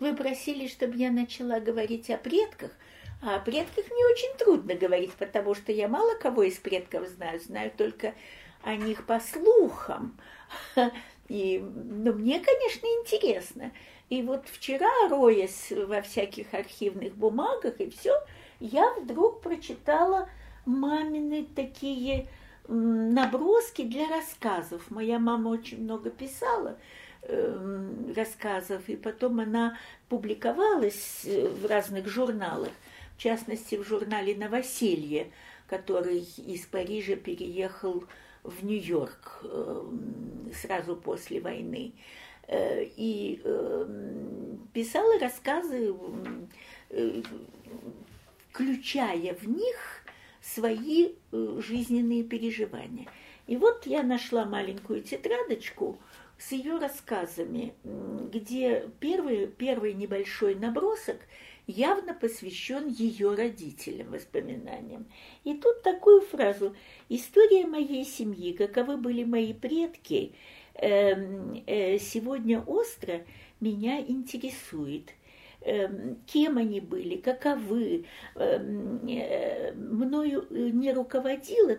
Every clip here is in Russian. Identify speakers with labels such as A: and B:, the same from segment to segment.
A: вы просили, чтобы я начала говорить о предках, а о предках мне очень трудно говорить, потому что я мало кого из предков знаю, знаю только о них по слухам. И, ну, мне, конечно, интересно. И вот вчера, роясь во всяких архивных бумагах и все, я вдруг прочитала мамины такие наброски для рассказов. Моя мама очень много писала э, рассказов, и потом она публиковалась э, в разных журналах, в частности в журнале «Новоселье», который из Парижа переехал в Нью-Йорк э, сразу после войны. Э, и эм, писала рассказы, э, включая в них свои жизненные переживания. И вот я нашла маленькую тетрадочку с ее рассказами, где первый, первый небольшой набросок явно посвящен ее родителям, воспоминаниям. И тут такую фразу «История моей семьи, каковы были мои предки, Эм, э, сегодня остро меня интересует. Эм, кем они были, каковы. Эм, э, мною не руководило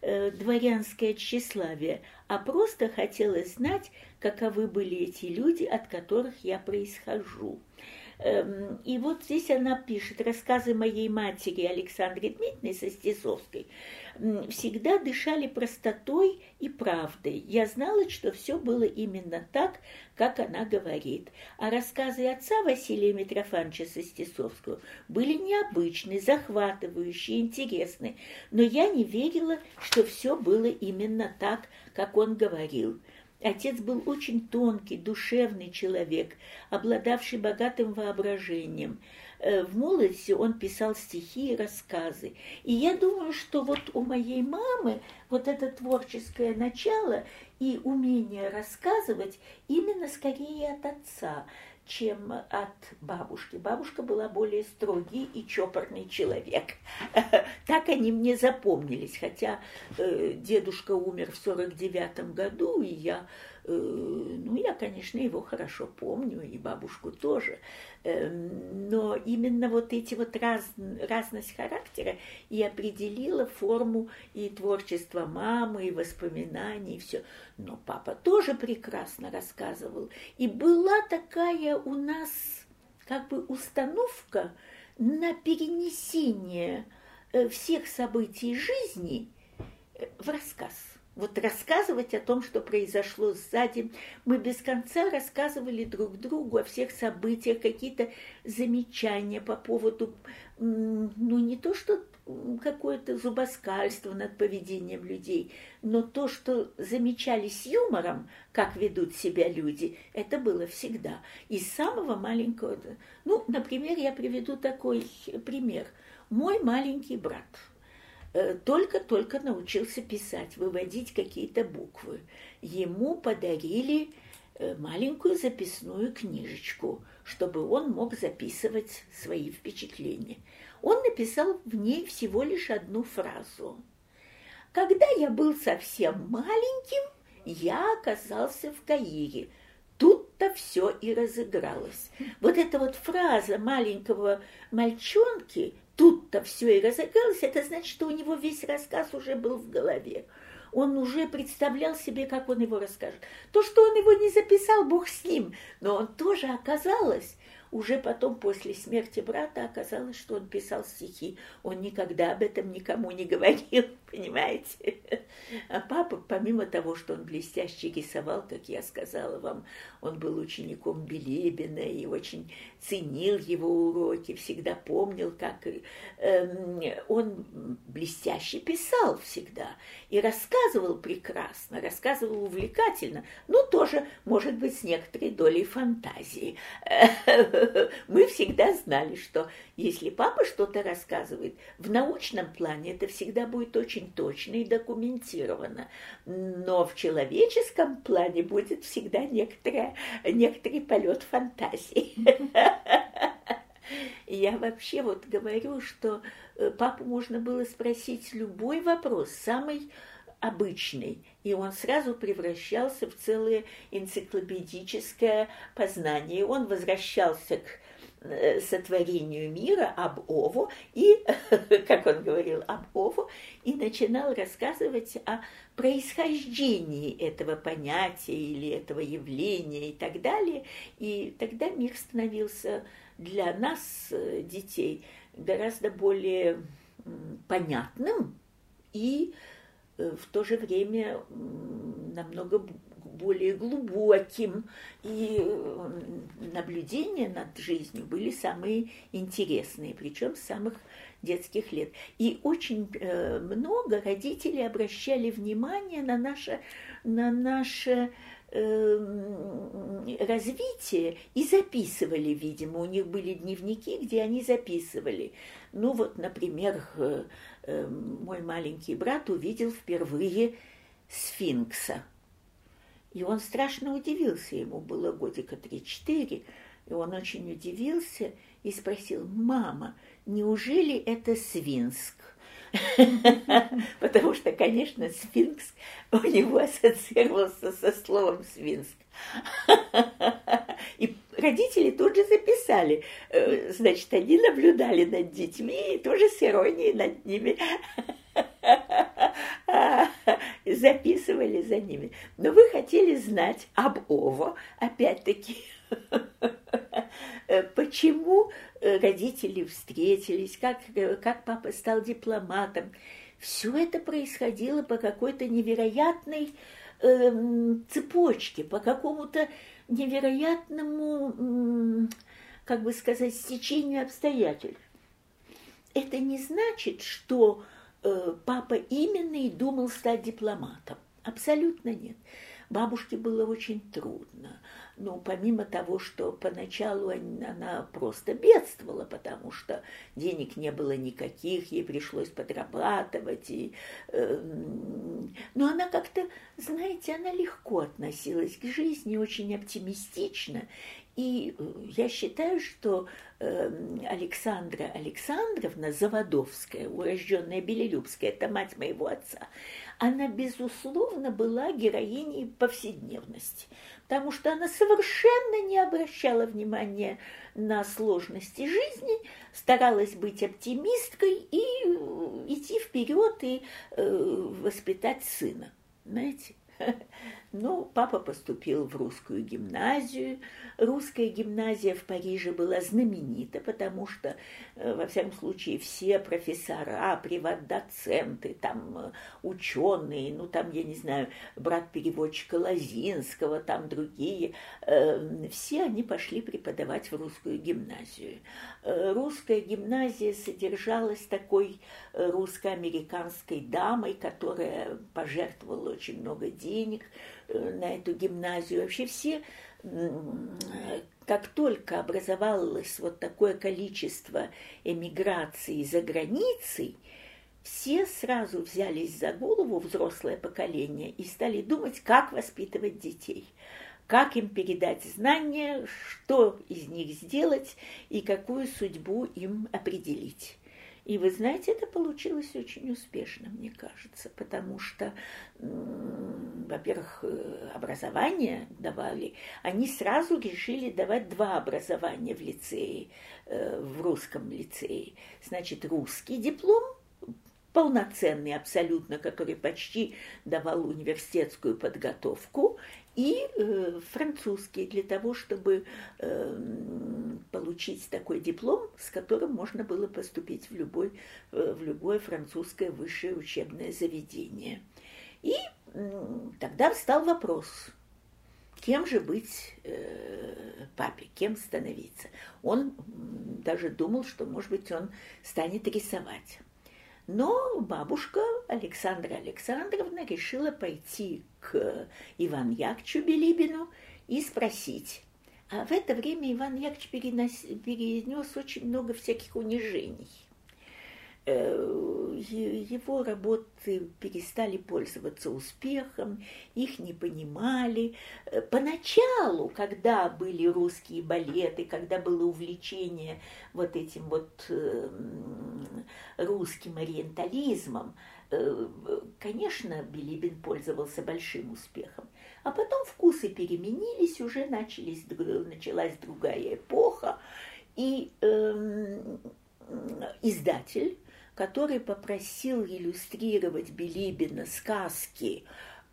A: э, дворянское тщеславие, а просто хотелось знать, каковы были эти люди, от которых я происхожу. И вот здесь она пишет рассказы моей матери Александры Дмитриевны Состесовской всегда дышали простотой и правдой. Я знала, что все было именно так, как она говорит. А рассказы отца Василия Митрофановича Состесовского были необычны, захватывающие, интересны, но я не верила, что все было именно так, как он говорил. Отец был очень тонкий, душевный человек, обладавший богатым воображением. Э, в молодости он писал стихи и рассказы. И я думаю, что вот у моей мамы вот это творческое начало и умение рассказывать именно скорее от отца чем от бабушки. Бабушка была более строгий и чопорный человек. Так они мне запомнились, хотя э, дедушка умер в сорок девятом году, и я Э, ну, я, конечно, его хорошо помню, и бабушку тоже. Эм, но именно вот эти вот раз, разность характера и определила форму и творчества мамы, и воспоминаний, и все. Но папа тоже прекрасно рассказывал. И была такая у нас как бы установка на перенесение э, всех событий жизни э, в рассказ вот рассказывать о том, что произошло сзади. Мы без конца рассказывали друг другу о всех событиях, какие-то замечания по поводу, ну, не то, что какое-то зубоскальство над поведением людей, но то, что замечали с юмором, как ведут себя люди, это было всегда. Из самого маленького... Ну, например, я приведу такой пример. Мой маленький брат – только-только научился писать, выводить какие-то буквы. Ему подарили э, маленькую записную книжечку, чтобы он мог записывать свои впечатления. Он написал в ней всего лишь одну фразу. «Когда я был совсем маленьким, я оказался в Каире. Тут-то все и разыгралось». Вот эта вот фраза маленького мальчонки тут-то все и разыгралось, это значит, что у него весь рассказ уже был в голове. Он уже представлял себе, как он его расскажет. То, что он его не записал, бог с ним, но он тоже оказалось, уже потом, после смерти брата, оказалось, что он писал стихи. Он никогда об этом никому не говорил, понимаете? А папа, помимо того, что он блестяще рисовал, как я сказала вам, он был учеником Билебина и очень ценил его уроки, всегда помнил, как э, он блестяще писал всегда и рассказывал прекрасно, рассказывал увлекательно, но тоже, может быть, с некоторой долей фантазии. Мы всегда знали, что если папа что-то рассказывает, в научном плане это всегда будет очень точно и документировано, но в человеческом плане будет всегда некоторая, некоторый полет фантазии. Я вообще вот говорю, что э, папу можно было спросить любой вопрос, самый обычный, и он сразу превращался в целое энциклопедическое познание. Он возвращался к сотворению мира, об Ову, и, как он говорил, об Ову, и начинал рассказывать о происхождении этого понятия или этого явления и так далее. И тогда мир становился для нас, э, детей, гораздо более понятным и э, в то же время намного более глубоким, и наблюдения над жизнью были самые интересные, причем с самых детских лет. И очень э, много родителей обращали внимание на наше, на наше э, развитие и записывали, видимо, у них были дневники, где они записывали. Ну вот, например, э, мой маленький брат увидел впервые сфинкса – и он страшно удивился, ему было годика три-четыре, и он очень удивился и спросил, «Мама, неужели это Свинск?» Потому что, конечно, сфинкс у него ассоциировался со словом свинск. И родители тут же записали. Э, значит, они наблюдали над детьми и тоже с иронией над ними записывали за ними. Но вы хотели знать об Ово, опять-таки, почему родители встретились, как, как папа стал дипломатом. Все это происходило по какой-то невероятной э, цепочке, по какому-то невероятному, э, как бы сказать, стечению обстоятельств. Это не значит, что Э, папа именно и думал стать дипломатом. Абсолютно нет. Бабушке было очень трудно. Ну, помимо того, что поначалу она просто бедствовала, потому что денег не было никаких, ей пришлось подрабатывать. И, э, но она как-то, знаете, она легко относилась к жизни, очень оптимистично. И э, я считаю, что э, Александра Александровна Заводовская, урожденная Белелюбская, это мать моего отца, она, безусловно, была героиней повседневности, потому что она совершенно не обращала внимания на сложности жизни, старалась быть оптимисткой и э, идти вперед и воспитать сына. Знаете? Ну, папа поступил в русскую гимназию. Русская гимназия в Париже была знаменита, потому что, э, во всяком случае, все профессора, приват-доценты, там э, ученые, ну, там, я не знаю, брат переводчика Лозинского, там другие, э, все они пошли преподавать в русскую гимназию. Русская гимназия содержалась такой русско-американской дамой, которая пожертвовала очень много денег – на эту гимназию. Вообще все, как только образовалось вот такое количество эмиграций за границей, все сразу взялись за голову, взрослое поколение, и стали думать, как воспитывать детей, как им передать знания, что из них сделать и какую судьбу им определить. И вы знаете, это получилось очень успешно, мне кажется, потому что, во-первых, э, образование давали, они сразу решили давать два образования в лицее, э, в русском лицее. Значит, русский диплом полноценный абсолютно, который почти давал университетскую подготовку, и э, французский для того, чтобы э, получить такой диплом, с которым можно было поступить в, любой, э, в любое французское высшее учебное заведение. И тогда встал вопрос, кем же быть э, папе, кем становиться. Он даже думал, что, может быть, он станет рисовать. Но бабушка Александра Александровна решила пойти к Ивану Яковлевичу Билибину и спросить. А в это время Иван Яковлевич перенес, очень много всяких унижений – его работы перестали пользоваться успехом, их не понимали. Э, поначалу, когда были русские балеты, когда было увлечение вот этим вот эм, русским ориентализмом, конечно, Билибин пользовался большим успехом. А потом вкусы переменились, уже начались, началась другая эпоха, и э, издатель, который попросил иллюстрировать Билибина сказки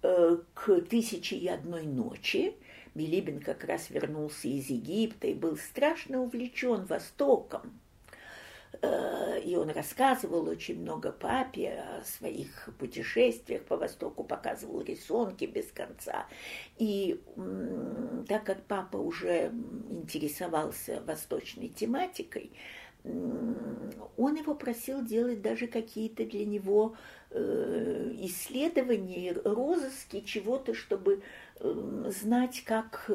A: э, к «Тысяче и одной ночи», Билибин как раз вернулся из Египта и был страшно увлечен Востоком. Э, и он рассказывал очень много папе о своих путешествиях по Востоку, показывал рисунки без конца. И так как папа уже интересовался восточной тематикой, он его просил делать даже какие-то для него э, исследования, розыски чего-то, чтобы э, знать, как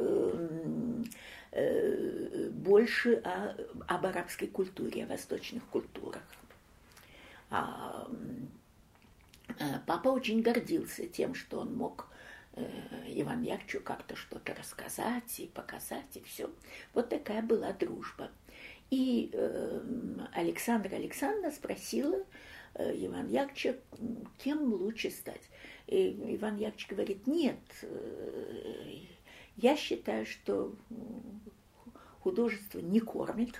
A: Э, больше о, об арабской культуре, о восточных культурах. А, папа очень гордился тем, что он мог Иван Ярчу как-то что-то рассказать и показать, и все. Вот такая была дружба. И э, Александра Александровна спросила э, Иван Яковлевича, кем лучше стать. И Иван Яковлевич говорит, нет, э, я считаю, что художество не кормит,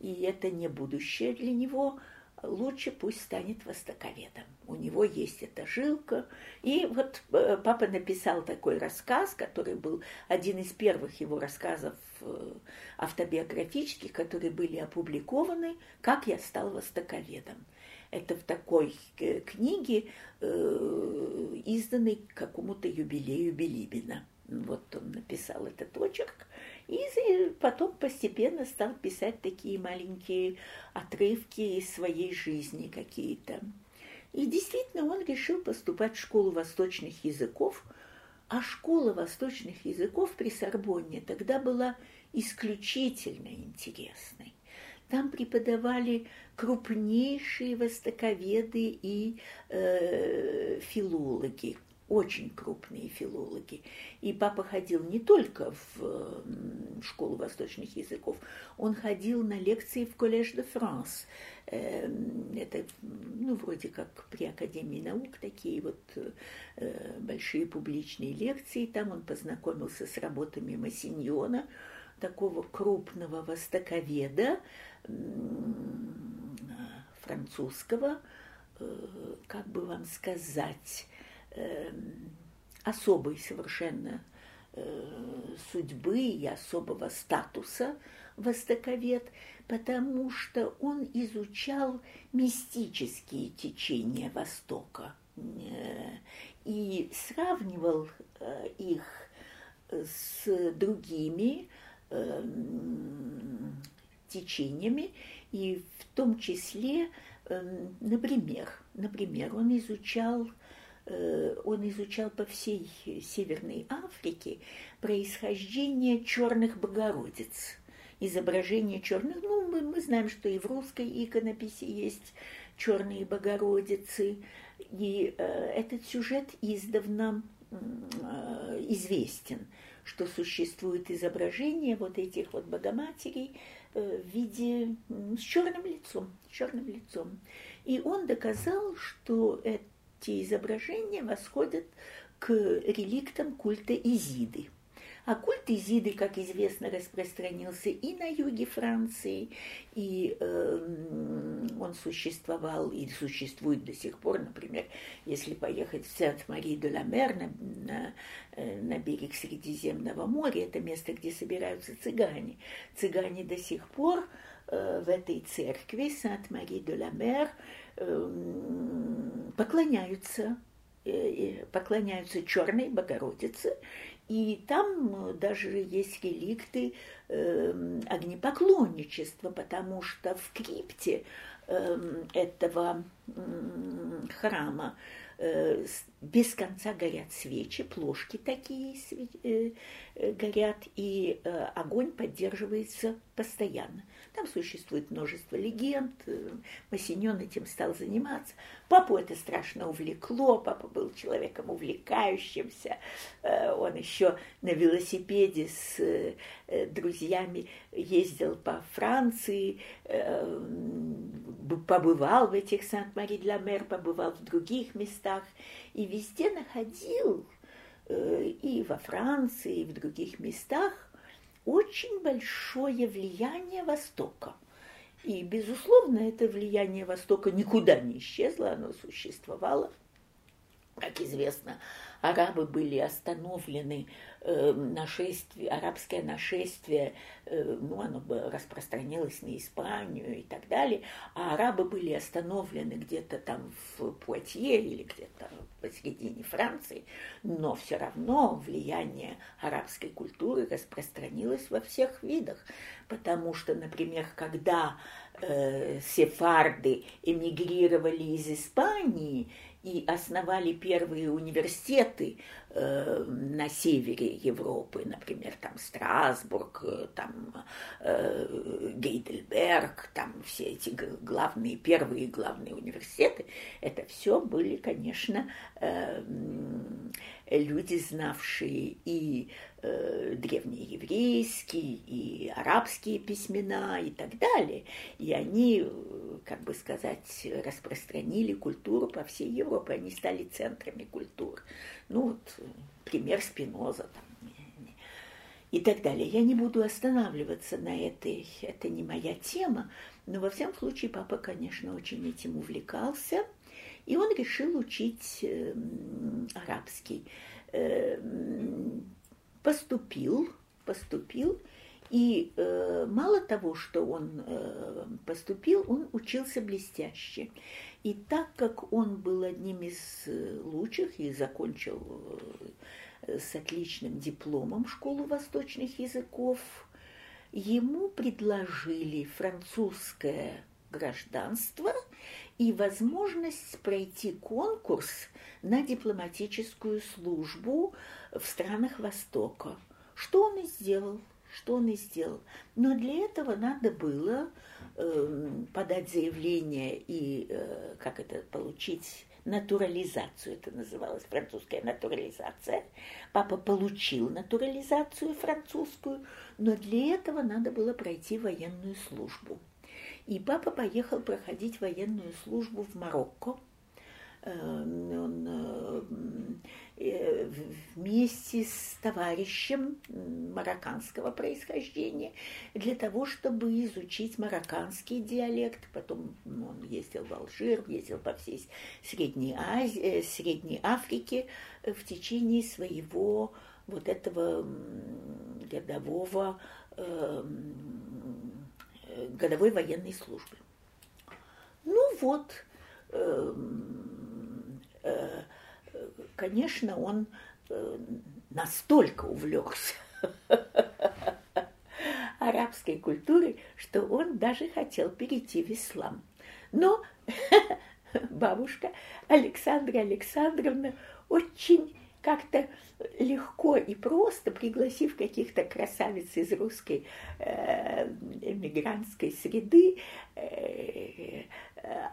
A: и это не будущее для него. Лучше пусть станет востоковедом. У него есть эта жилка. И вот э, папа написал такой рассказ, который был один из первых его рассказов автобиографических, которые были опубликованы «Как я стал востоковедом». Это в такой э, книге, изданной к какому-то юбилею Билибина. Вот он написал этот очерк, и потом постепенно стал писать такие маленькие отрывки из своей жизни какие-то. И действительно он решил поступать в школу восточных языков, а школа восточных языков при Сорбонне тогда была исключительно интересной. Там преподавали крупнейшие востоковеды и э, филологи очень крупные филологи. И папа ходил не только в школу восточных языков, он ходил на лекции в Коллеж де Франс. Эм, это, ну, вроде как при Академии наук такие вот э, большие публичные лекции. Там он познакомился с работами Массиньона, такого крупного востоковеда французского, э, как бы вам сказать, э, особой совершенно э, судьбы и особого статуса востоковед, потому что он изучал мистические течения Востока э, и сравнивал их с другими течениями, и в том числе, например, например, он изучал он изучал по всей Северной Африке происхождение черных богородиц, изображение черных. Ну, мы, мы знаем, что и в русской иконописи есть черные богородицы, и э, этот сюжет издавна э, известен, что существует изображение вот этих вот богоматерей э, в виде с черным лицом, черным лицом. И он доказал, что это те изображения восходят к реликтам культа Изиды. А культ Изиды, как известно, распространился и на юге Франции, и э, он существовал и существует до сих пор. Например, если поехать в Сент-Мари-де-ла-Мер на, на, э, на берег Средиземного моря, это место, где собираются цыгане. Цыгане до сих пор э, в этой церкви Сент-Мари-де-ла-Мер поклоняются, э, поклоняются черной Богородице, и там даже есть реликты э, огнепоклонничества, потому что в крипте э, этого э, храма э, без конца горят свечи, плошки такие э, э, горят, и э, огонь поддерживается постоянно. Там существует множество легенд, Масиньон этим стал заниматься. Папу это страшно увлекло, папа был человеком увлекающимся. Он еще на велосипеде с друзьями ездил по Франции, побывал в этих Сант-Мари-де-ла-Мер, побывал в других местах, и везде находил, э, и во Франции, и в других местах, очень большое влияние Востока. И, безусловно, это влияние Востока никуда не исчезло, оно существовало. Как известно, арабы были остановлены, э, нашествие, арабское нашествие, э, ну, оно бы распространилось на Испанию и так далее, а арабы были остановлены где-то там в Пуатье или где-то посередине Франции, но все равно влияние арабской культуры распространилось во всех видах, потому что, например, когда э, сефарды эмигрировали из Испании, и основали первые университеты э, на севере Европы, например, там Страсбург, э, там э, Гейдельберг, там все эти главные, первые главные университеты, это все были, конечно, э, люди, знавшие и э, древнееврейские, и арабские письмена и так далее. И они, э, как бы сказать, распространили культуру по всей Европе, они стали центрами культуры. Ну вот, пример Спиноза там, и так далее. Я не буду останавливаться на этой, это не моя тема, но во всяком случае папа, конечно, очень этим увлекался – и он решил учить э, арабский. Э, поступил, поступил, и э, мало того, что он э, поступил, он учился блестяще. И так как он был одним из э, лучших и закончил э, с отличным дипломом школу восточных языков, ему предложили французское гражданство и возможность пройти конкурс на дипломатическую службу в странах Востока. Что он и сделал, что он и сделал. Но для этого надо было э, подать заявление и, э, как это, получить натурализацию, это называлось французская натурализация. Папа получил натурализацию французскую, но для этого надо было пройти военную службу. И папа поехал проходить военную службу в Марокко. Эм, он э, э, вместе с товарищем марокканского происхождения для того, чтобы изучить марокканский диалект. Потом он ездил в Алжир, ездил по всей Средней, Азии, э, Средней Африке в течение своего вот этого годового эм, годовой военной службы. Ну вот, эм, конечно, он э, настолько увлекся арабской культурой, что он даже хотел перейти в ислам. Но бабушка Александра Александровна очень как-то легко и просто, пригласив каких-то красавиц из русской э, эмигрантской среды, э,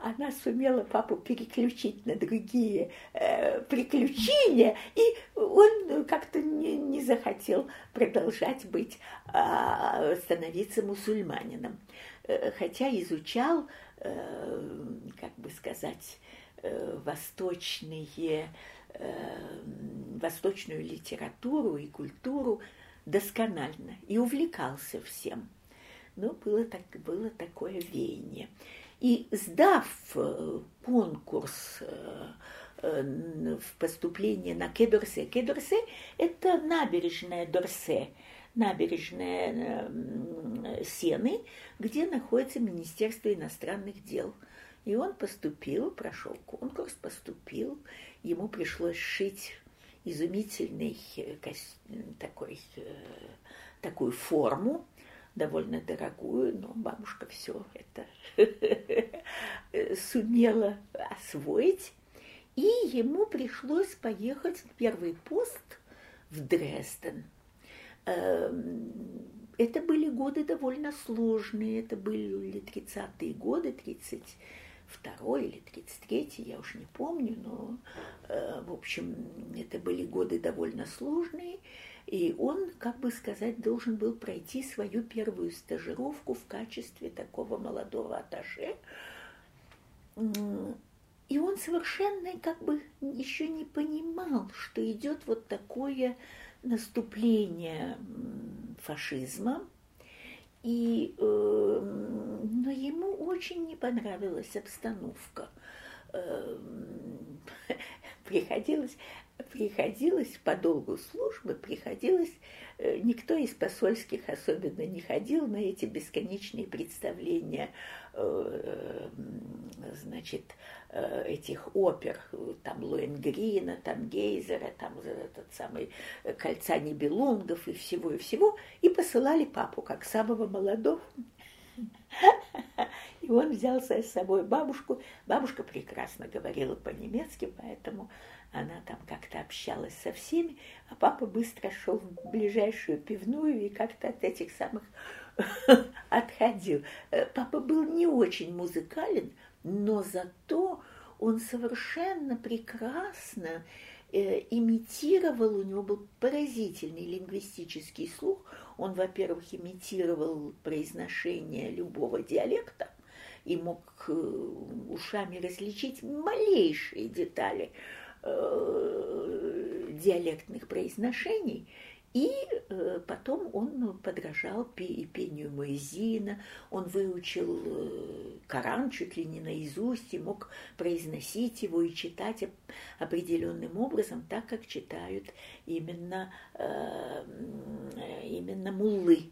A: она сумела папу переключить на другие э, приключения, и он как-то не, не захотел продолжать быть, э, становиться мусульманином. Э, хотя изучал, э, как бы сказать, э, восточные Эм, восточную литературу и культуру досконально и увлекался всем. Но было, так, было такое веяние. И сдав э, конкурс э, э, в поступление на Кедорсе. Кедорсе – это набережная Дорсе, набережная Сены, где находится Министерство иностранных дел. И он поступил, прошел конкурс, поступил, ему пришлось шить изумительный такой, такую форму, довольно дорогую, но бабушка все это сумела освоить. И ему пришлось поехать в первый пост в Дрезден. Эм, это были годы довольно сложные, это были 30-е годы, 30 второй или тридцать третий, я уж не помню, но, э, в общем, это были годы довольно сложные, и он, как бы сказать, должен был пройти свою первую стажировку в качестве такого молодого аташе. и он совершенно как бы еще не понимал, что идет вот такое наступление фашизма. И, э, но ему очень не понравилась обстановка. Э, приходилось, приходилось по долгу службы, приходилось Э, никто из посольских особенно не ходил на эти бесконечные представления э, значит, э, этих опер, там Лоенгрина, там Гейзера, там этот самый Кольца Нибелунгов и всего, и всего, и посылали папу, как самого молодого. И он взял с собой бабушку. Бабушка прекрасно говорила по-немецки, поэтому она там как-то общалась со всеми, а папа быстро шел в ближайшую пивную и как-то от этих самых отходил. Э, папа был не очень музыкален, но зато он совершенно прекрасно имитировал, у него был поразительный лингвистический слух. Он, во-первых, имитировал произношение любого диалекта и мог э, ушами различить малейшие детали э, диалектных произношений, и э, потом он подражал пению Моизина, он выучил э, Коран чуть ли не наизусть и мог произносить его и читать определенным образом, так как читают именно, э, именно муллы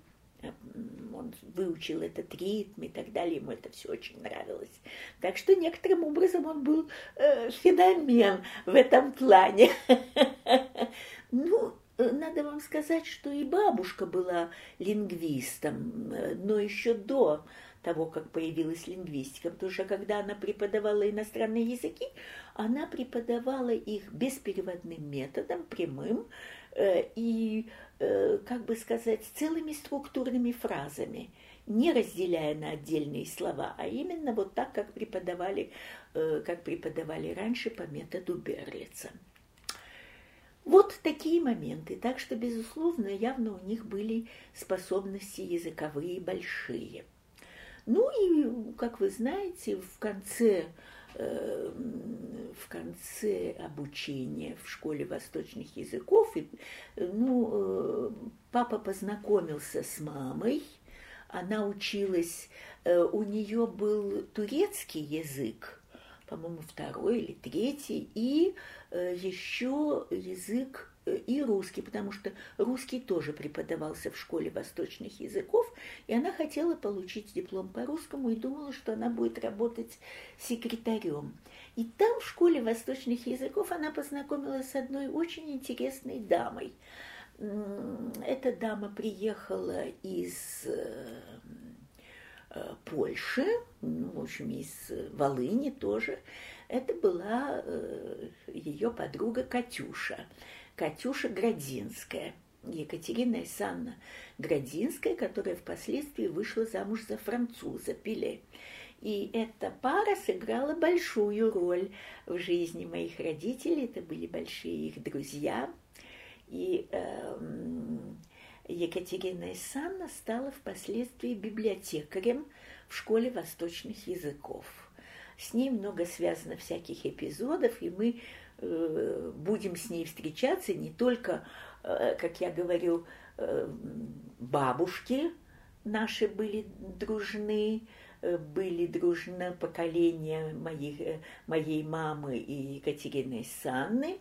A: он выучил этот ритм и так далее, ему это все очень нравилось. Так что некоторым образом он был феномен в этом плане. Ну, надо вам сказать, что и бабушка была лингвистом, но еще до того, как появилась лингвистика, потому что когда она преподавала иностранные языки, она преподавала их беспереводным методом, прямым, э, и Э, как бы сказать, целыми структурными фразами, не разделяя на отдельные слова, а именно вот так, как преподавали, э, как преподавали раньше по методу Берлица. Вот такие моменты. Так что, безусловно, явно у них были способности языковые большие. Ну и, как вы знаете, в конце Эм, в конце обучения в школе восточных языков. И, ну, э, папа познакомился с мамой, она училась, э, у нее был турецкий язык, по-моему, второй или третий, и э, еще язык и русский, потому что русский тоже преподавался в школе восточных языков, и она хотела получить диплом по русскому и думала, что она будет работать секретарем. И там, в школе восточных языков, она познакомилась с одной очень интересной дамой. Эта дама приехала из э, э, Польши, ну, в общем, из Волыни тоже. Это была э, ее подруга Катюша. Катюша Градинская, Екатерина Исанна Градинская, которая впоследствии вышла замуж за француза Пиле. И эта пара сыграла большую роль в жизни моих родителей. Это были большие их друзья. И э, Екатерина Исанна стала впоследствии библиотекарем в школе восточных языков. С ней много связано всяких эпизодов, и мы Э, будем с ней встречаться не только, э, как я говорю, э, бабушки наши были дружны, были дружно поколения моих, моей мамы и Екатерины Санны,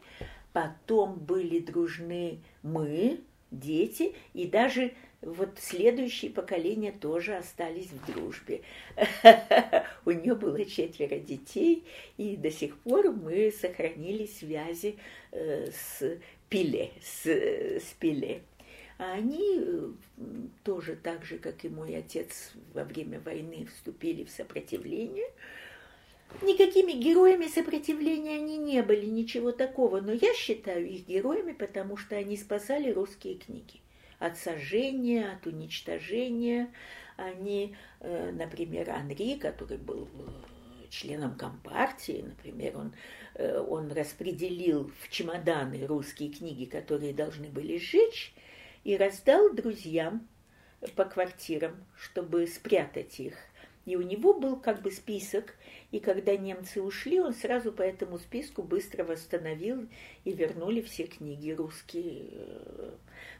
A: потом были дружны мы, дети, и даже вот следующие поколения тоже остались в дружбе. У нее было четверо детей, и до сих пор мы сохранили связи э, с Пиле, с, с Пиле. А они э, тоже так же, как и мой отец во время войны, вступили в сопротивление. Никакими героями сопротивления они не были, ничего такого, но я считаю их героями, потому что они спасали русские книги от сожжения, от уничтожения. Они, э, например, Анри, который был э, членом Компартии, например, он, э, он распределил в чемоданы русские книги, которые должны были сжечь, и раздал друзьям по квартирам, чтобы спрятать их И у него был как бы список, и когда немцы ушли, он сразу по этому списку быстро восстановил и вернули все книги русские.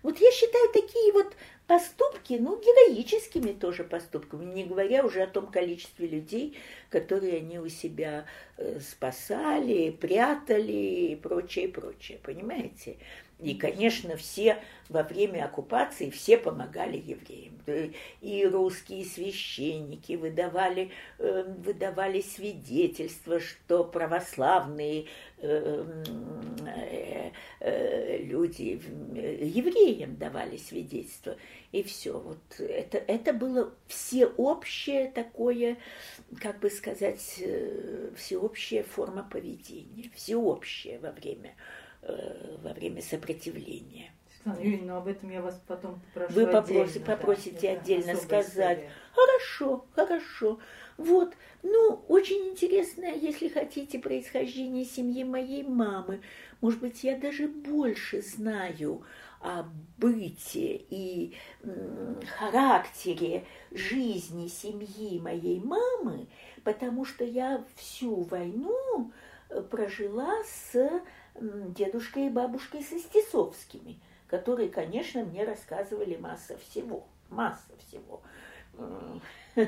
A: Вот я считаю такие вот поступки, ну, героическими тоже поступками, не говоря уже о том количестве людей, которые они у себя э, спасали, прятали и прочее, прочее, понимаете? И, конечно, все во время оккупации все помогали евреям. И русские священники выдавали, эм, выдавали свидетельства, что православные э, э, люди евреям давали свидетельства. И все. Вот это, это было всеобщее такое, как бы сказать, э, всеобщая форма поведения, всеобщее во время Э, во время сопротивления.
B: Светлана Юрьевна, но об этом я вас потом попрошу
A: Вы попросите, отдельно, попросите да, отдельно сказать. История. Хорошо, хорошо. Вот, ну, очень интересное, если хотите, происхождение семьи моей мамы. Может быть, я даже больше знаю о быте и характере жизни семьи моей мамы, потому что я всю войну э, прожила с дедушкой и бабушкой Состисовскими, которые, конечно, мне рассказывали масса всего, масса всего.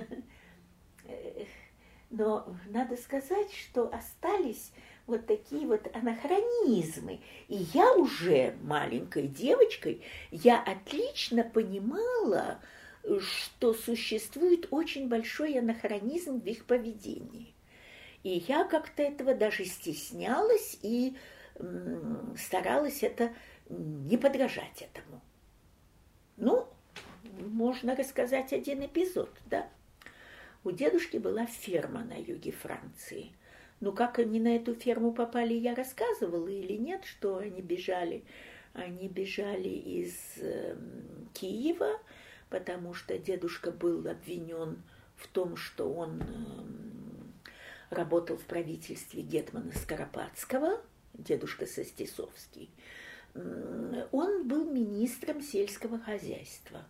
A: Но надо сказать, что остались вот такие вот анахронизмы. И я уже маленькой девочкой, я отлично понимала, что существует очень большой анахронизм в их поведении. И я как-то этого даже стеснялась и старалась это не подражать этому. Ну, можно рассказать один эпизод, да. У дедушки была ферма на юге Франции. Ну, как они на эту ферму попали, я рассказывала или нет, что они бежали. Они бежали из э, Киева, потому что дедушка был обвинен в том, что он э, работал в правительстве Гетмана Скоропадского – дедушка Состисовский, он был министром сельского хозяйства.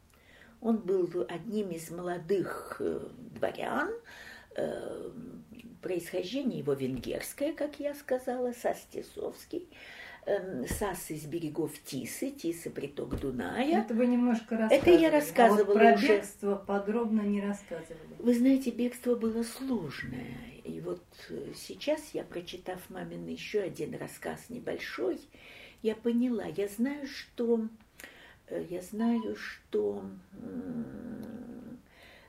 A: Он был одним из молодых э, дворян, э, происхождение его венгерское, как я сказала, Состисовский. Эм, Сас из берегов Тисы, Тисы приток Дуная.
B: Это вы немножко рассказывали.
A: Это я рассказывала а вот
B: про
A: уже.
B: бегство подробно не рассказывали.
A: Вы знаете, бегство было сложное. И вот э, сейчас я, прочитав мамин еще один рассказ небольшой, я поняла, я знаю, что э, я знаю, что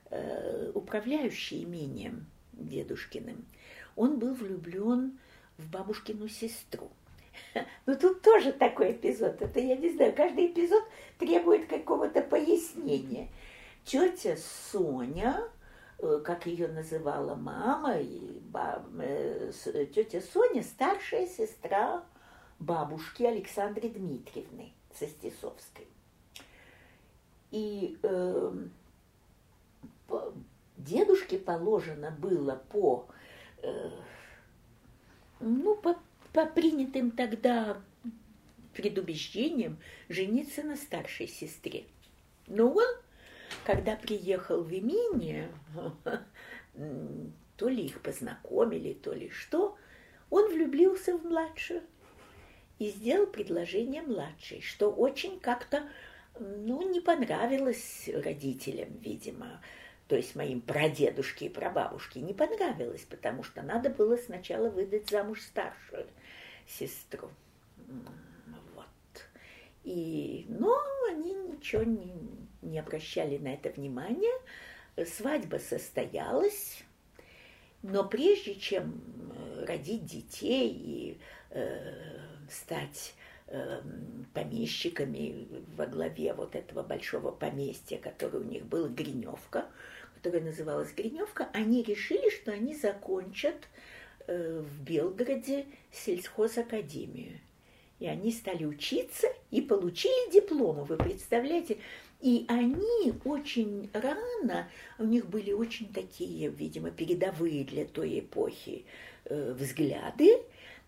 A: э, управляющий имением дедушкиным, он был влюблен в бабушкину сестру. Ну тут тоже такой эпизод. Это я не знаю, каждый эпизод требует какого-то пояснения. Тетя Соня, как ее называла мама, и баб, э, тетя Соня старшая сестра бабушки Александры Дмитриевны Состисовской. И э, дедушке положено было по, э, ну, по по принятым тогда предубеждениям жениться на старшей сестре. Но он, когда приехал в имение, то ли их познакомили, то ли что, он влюбился в младшую и сделал предложение младшей, что очень как-то ну, не понравилось родителям, видимо, то есть моим прадедушке и прабабушке, не понравилось, потому что надо было сначала выдать замуж старшую – сестру. Вот. И, но они ничего не, не обращали на это внимания. Свадьба состоялась, но прежде чем э, родить детей и э, стать э, помещиками во главе вот этого большого поместья, которое у них было Гриневка, которое называлось Гриневка, они решили, что они закончат Э, в Белгороде сельхозакадемию. И они стали учиться и получили дипломы, вы представляете? И они очень рано, у них были очень такие, видимо, передовые для той эпохи э, взгляды,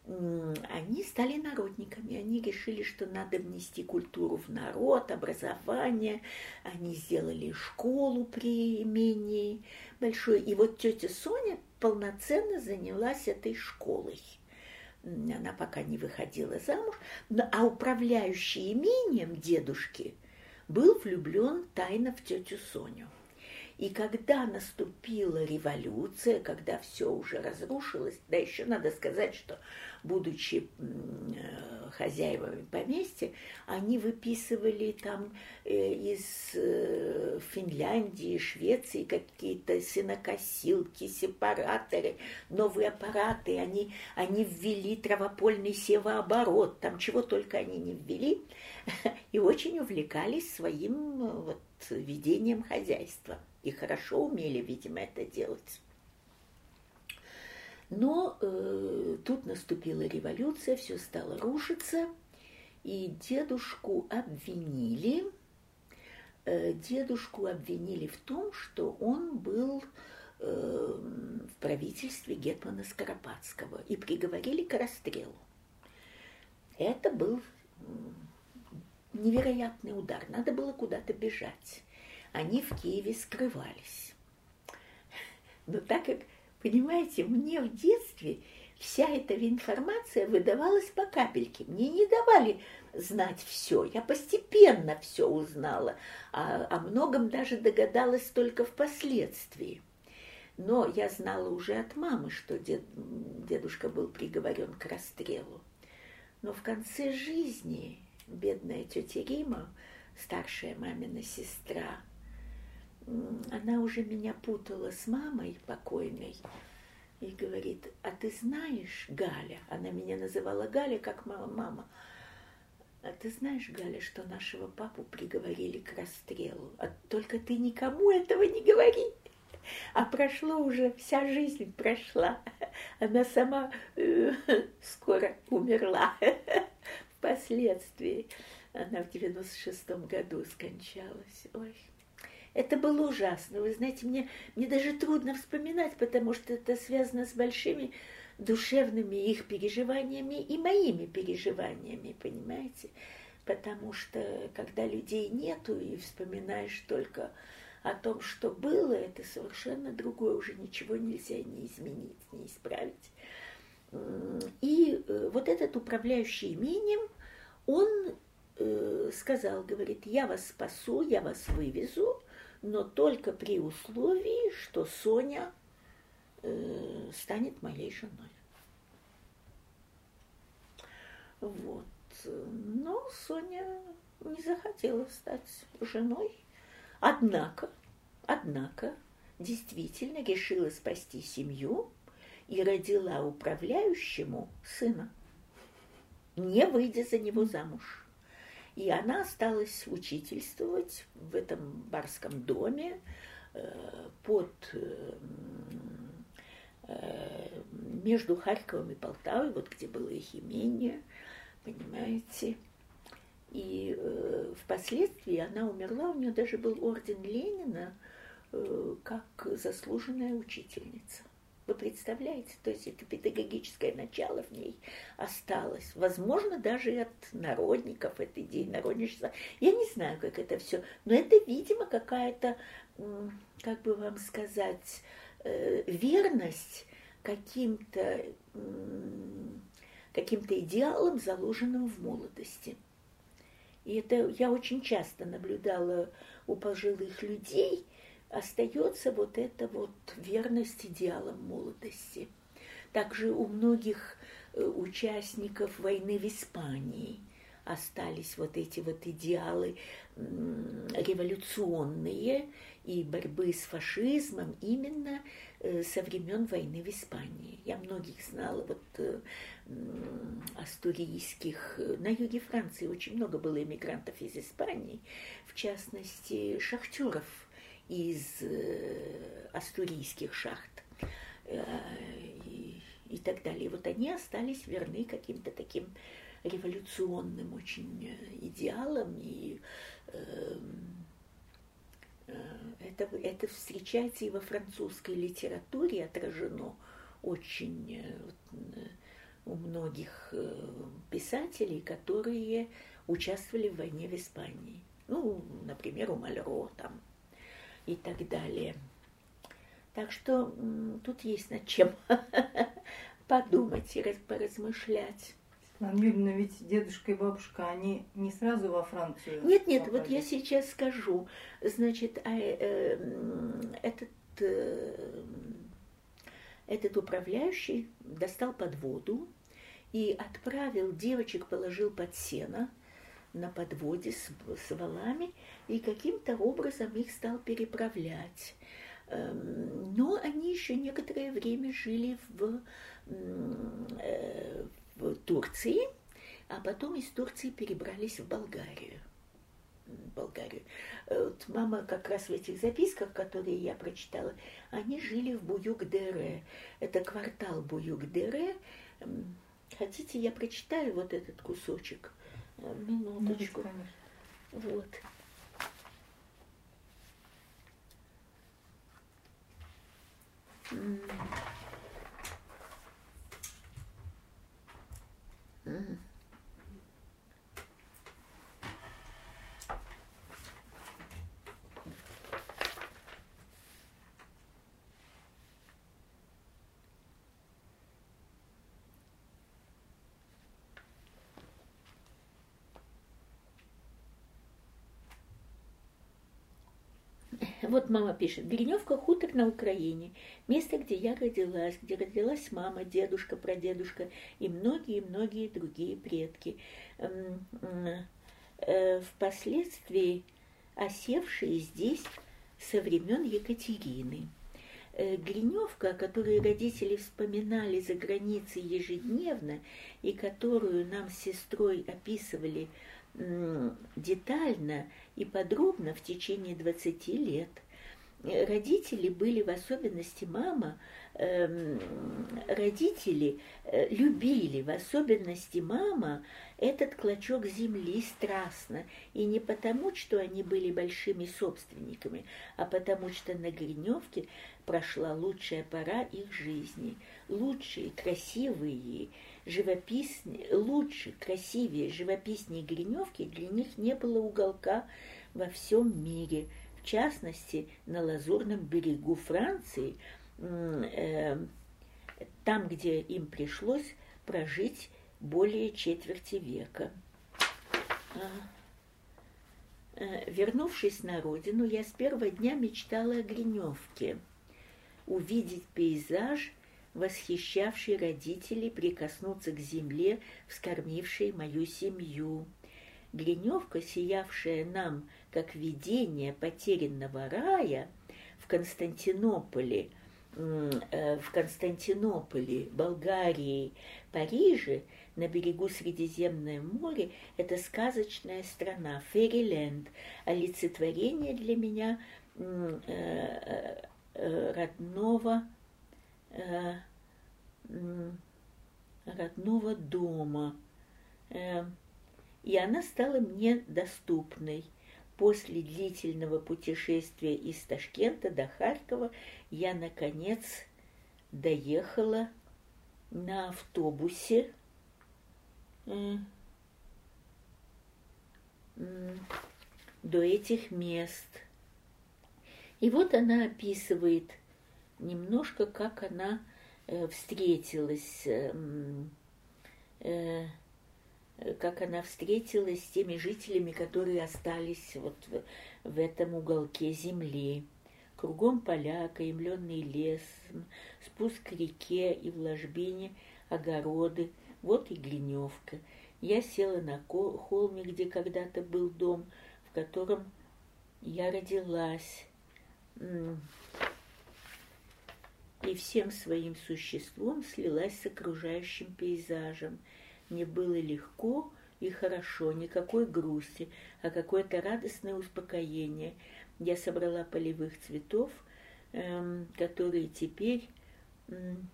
A: они стали народниками. Они решили, что надо внести культуру в народ, образование. Они сделали школу при имении большой. И вот тетя Соня полноценно занялась этой школой. Она пока не выходила замуж, а управляющий имением дедушки был влюблен тайно в тетю Соню. И когда наступила революция, когда все уже разрушилось, да еще надо сказать, что будучи э, хозяевами поместья, они выписывали там э, из э, Финляндии, Швеции какие-то синокосилки, сепараторы, новые аппараты, они, они ввели травопольный севооборот, там чего только они не ввели, и очень увлекались своим вот, ведением хозяйства. И хорошо умели, видимо, это делать. Но э, тут наступила революция, все стало рушиться, и дедушку обвинили. Э, дедушку обвинили в том, что он был э, в правительстве Гетмана Скоропадского и приговорили к расстрелу. Это был невероятный удар. Надо было куда-то бежать. Они в Киеве скрывались. Но так как Понимаете, мне в детстве вся эта информация выдавалась по капельке. Мне не давали знать все. Я постепенно все узнала, а о многом даже догадалась только впоследствии. Но я знала уже от мамы, что дед, дедушка был приговорен к расстрелу. Но в конце жизни бедная тетя Рима, старшая мамина сестра, она уже меня путала с мамой покойной и говорит, а ты знаешь, Галя, она меня называла Галя, как мама, мама, а ты знаешь, Галя, что нашего папу приговорили к расстрелу, а только ты никому этого не говори. А прошло уже, вся жизнь прошла. Она сама э, скоро умерла впоследствии. Она в 96-м году скончалась. Ой. Это было ужасно. Вы знаете, мне, мне даже трудно вспоминать, потому что это связано с большими душевными их переживаниями и моими переживаниями, понимаете? Потому что когда людей нету и вспоминаешь только о том, что было, это совершенно другое, уже ничего нельзя не изменить, не исправить. И э, вот этот управляющий имением, он э, сказал, говорит, я вас спасу, я вас вывезу, но только при условии, что Соня э, станет моей женой. Вот. Но Соня не захотела стать женой. Однако, однако, действительно решила спасти семью и родила управляющему сына, не выйдя за него замуж. И она осталась учительствовать в этом барском доме э, под э, э, между Харьковом и Полтавой, вот где было их имение, понимаете. И э, впоследствии она умерла, у нее даже был орден Ленина э, как заслуженная учительница. Вы представляете? То есть это педагогическое начало в ней осталось. Возможно, даже и от народников, от идеи народничества. Я не знаю, как это все. Но это, видимо, какая-то, как бы вам сказать, э, верность каким-то каким-то идеалам, заложенным в молодости. И это я очень часто наблюдала у пожилых людей – остается вот эта вот верность идеалам молодости. Также у многих э, участников войны в Испании остались вот эти вот идеалы революционные и борьбы с фашизмом именно э, со времен войны в Испании. Я многих знала, вот э, астурийских, на юге Франции очень много было иммигрантов из Испании, в частности, шахтеров – из э, астурийских шахт э, и, и так далее. Вот они остались верны каким-то таким революционным очень э, идеалам, и эм, это, это встречается и во французской литературе, отражено очень у многих писателей, которые участвовали в войне в Испании. Ну, например, у Мальро там и так далее. Так что тут есть над чем подумать и поразмышлять.
B: Юрьевна, ведь дедушка и бабушка, они не сразу во Францию
A: Нет, нет, попали. вот я сейчас скажу. Значит, а, э, этот, э, этот управляющий достал под воду и отправил девочек, положил под сено на подводе с, с валами и каким-то образом их стал переправлять. Эм, но они еще некоторое время жили в, э, в Турции, а потом из Турции перебрались в Болгарию. Болгарию. Э, вот мама как раз в этих записках, которые я прочитала, они жили в Буюк-Дере. Это квартал Буюк-Дере. Хотите, я прочитаю вот этот кусочек? Минуточку. вот. Mm. Вот мама пишет. Гриневка хутор на Украине. Место, где я родилась, где родилась мама, дедушка, прадедушка и многие-многие другие предки. Эм, э, впоследствии осевшие здесь со времен Екатерины. Э, Гриневка, которую родители вспоминали за границей ежедневно и которую нам с сестрой описывали детально и подробно в течение 20 лет. Родители были, в особенности мама, эм, родители э, любили, в особенности мама, этот клочок земли страстно. И не потому, что они были большими собственниками, а потому что на Гриневке прошла лучшая пора их жизни. Лучшие, красивые, живописнее, лучше, красивее, живописнее Гриневки для них не было уголка во всем мире, в частности, на Лазурном берегу Франции, э, там, где им пришлось прожить более четверти века. А, э, вернувшись на родину, я с первого дня мечтала о Гриневке, увидеть пейзаж – восхищавший родителей прикоснуться к земле, вскормившей мою семью. Гриневка, сиявшая нам, как видение потерянного рая, в Константинополе, э, в Константинополе, Болгарии, Париже, на берегу Средиземное море, это сказочная страна, Фериленд, олицетворение для меня э, э, родного родного дома. Э, и она стала мне доступной. После длительного путешествия из Ташкента до Харькова я, наконец, доехала на автобусе э, до этих мест. И вот она описывает немножко, как она Э, встретилась, эм, э, как она встретилась с теми жителями, которые остались вот в, этом уголке земли. Кругом поля, окаймленный лес, спуск к реке и в ложбине огороды, вот и Глиневка. Я села на холме, где когда-то был дом, в котором я родилась и всем своим существом слилась с окружающим пейзажем. Мне было легко и хорошо, никакой грусти, а какое-то радостное успокоение. Я собрала полевых цветов, эм, которые теперь эм,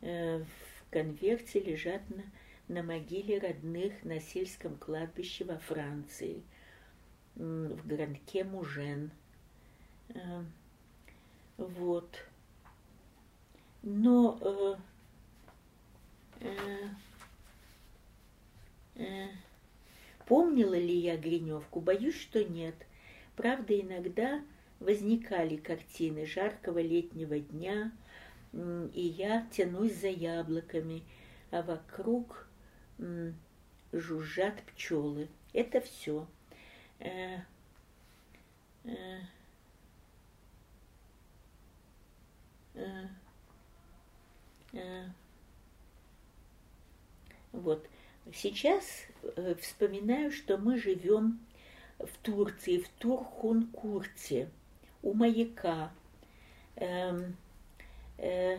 A: э, в конверте лежат на, на могиле родных на сельском кладбище во Франции, в городке Мужен. Э, вот но э, э, э, помнила ли я Гриневку? Боюсь, что нет. Правда, иногда возникали картины жаркого летнего дня, и я тянусь за яблоками, а вокруг жужжат пчелы. Это все. Э, э, э вот. Сейчас вспоминаю, что мы живем в Турции, в Турхункурте, у маяка. Эм, э,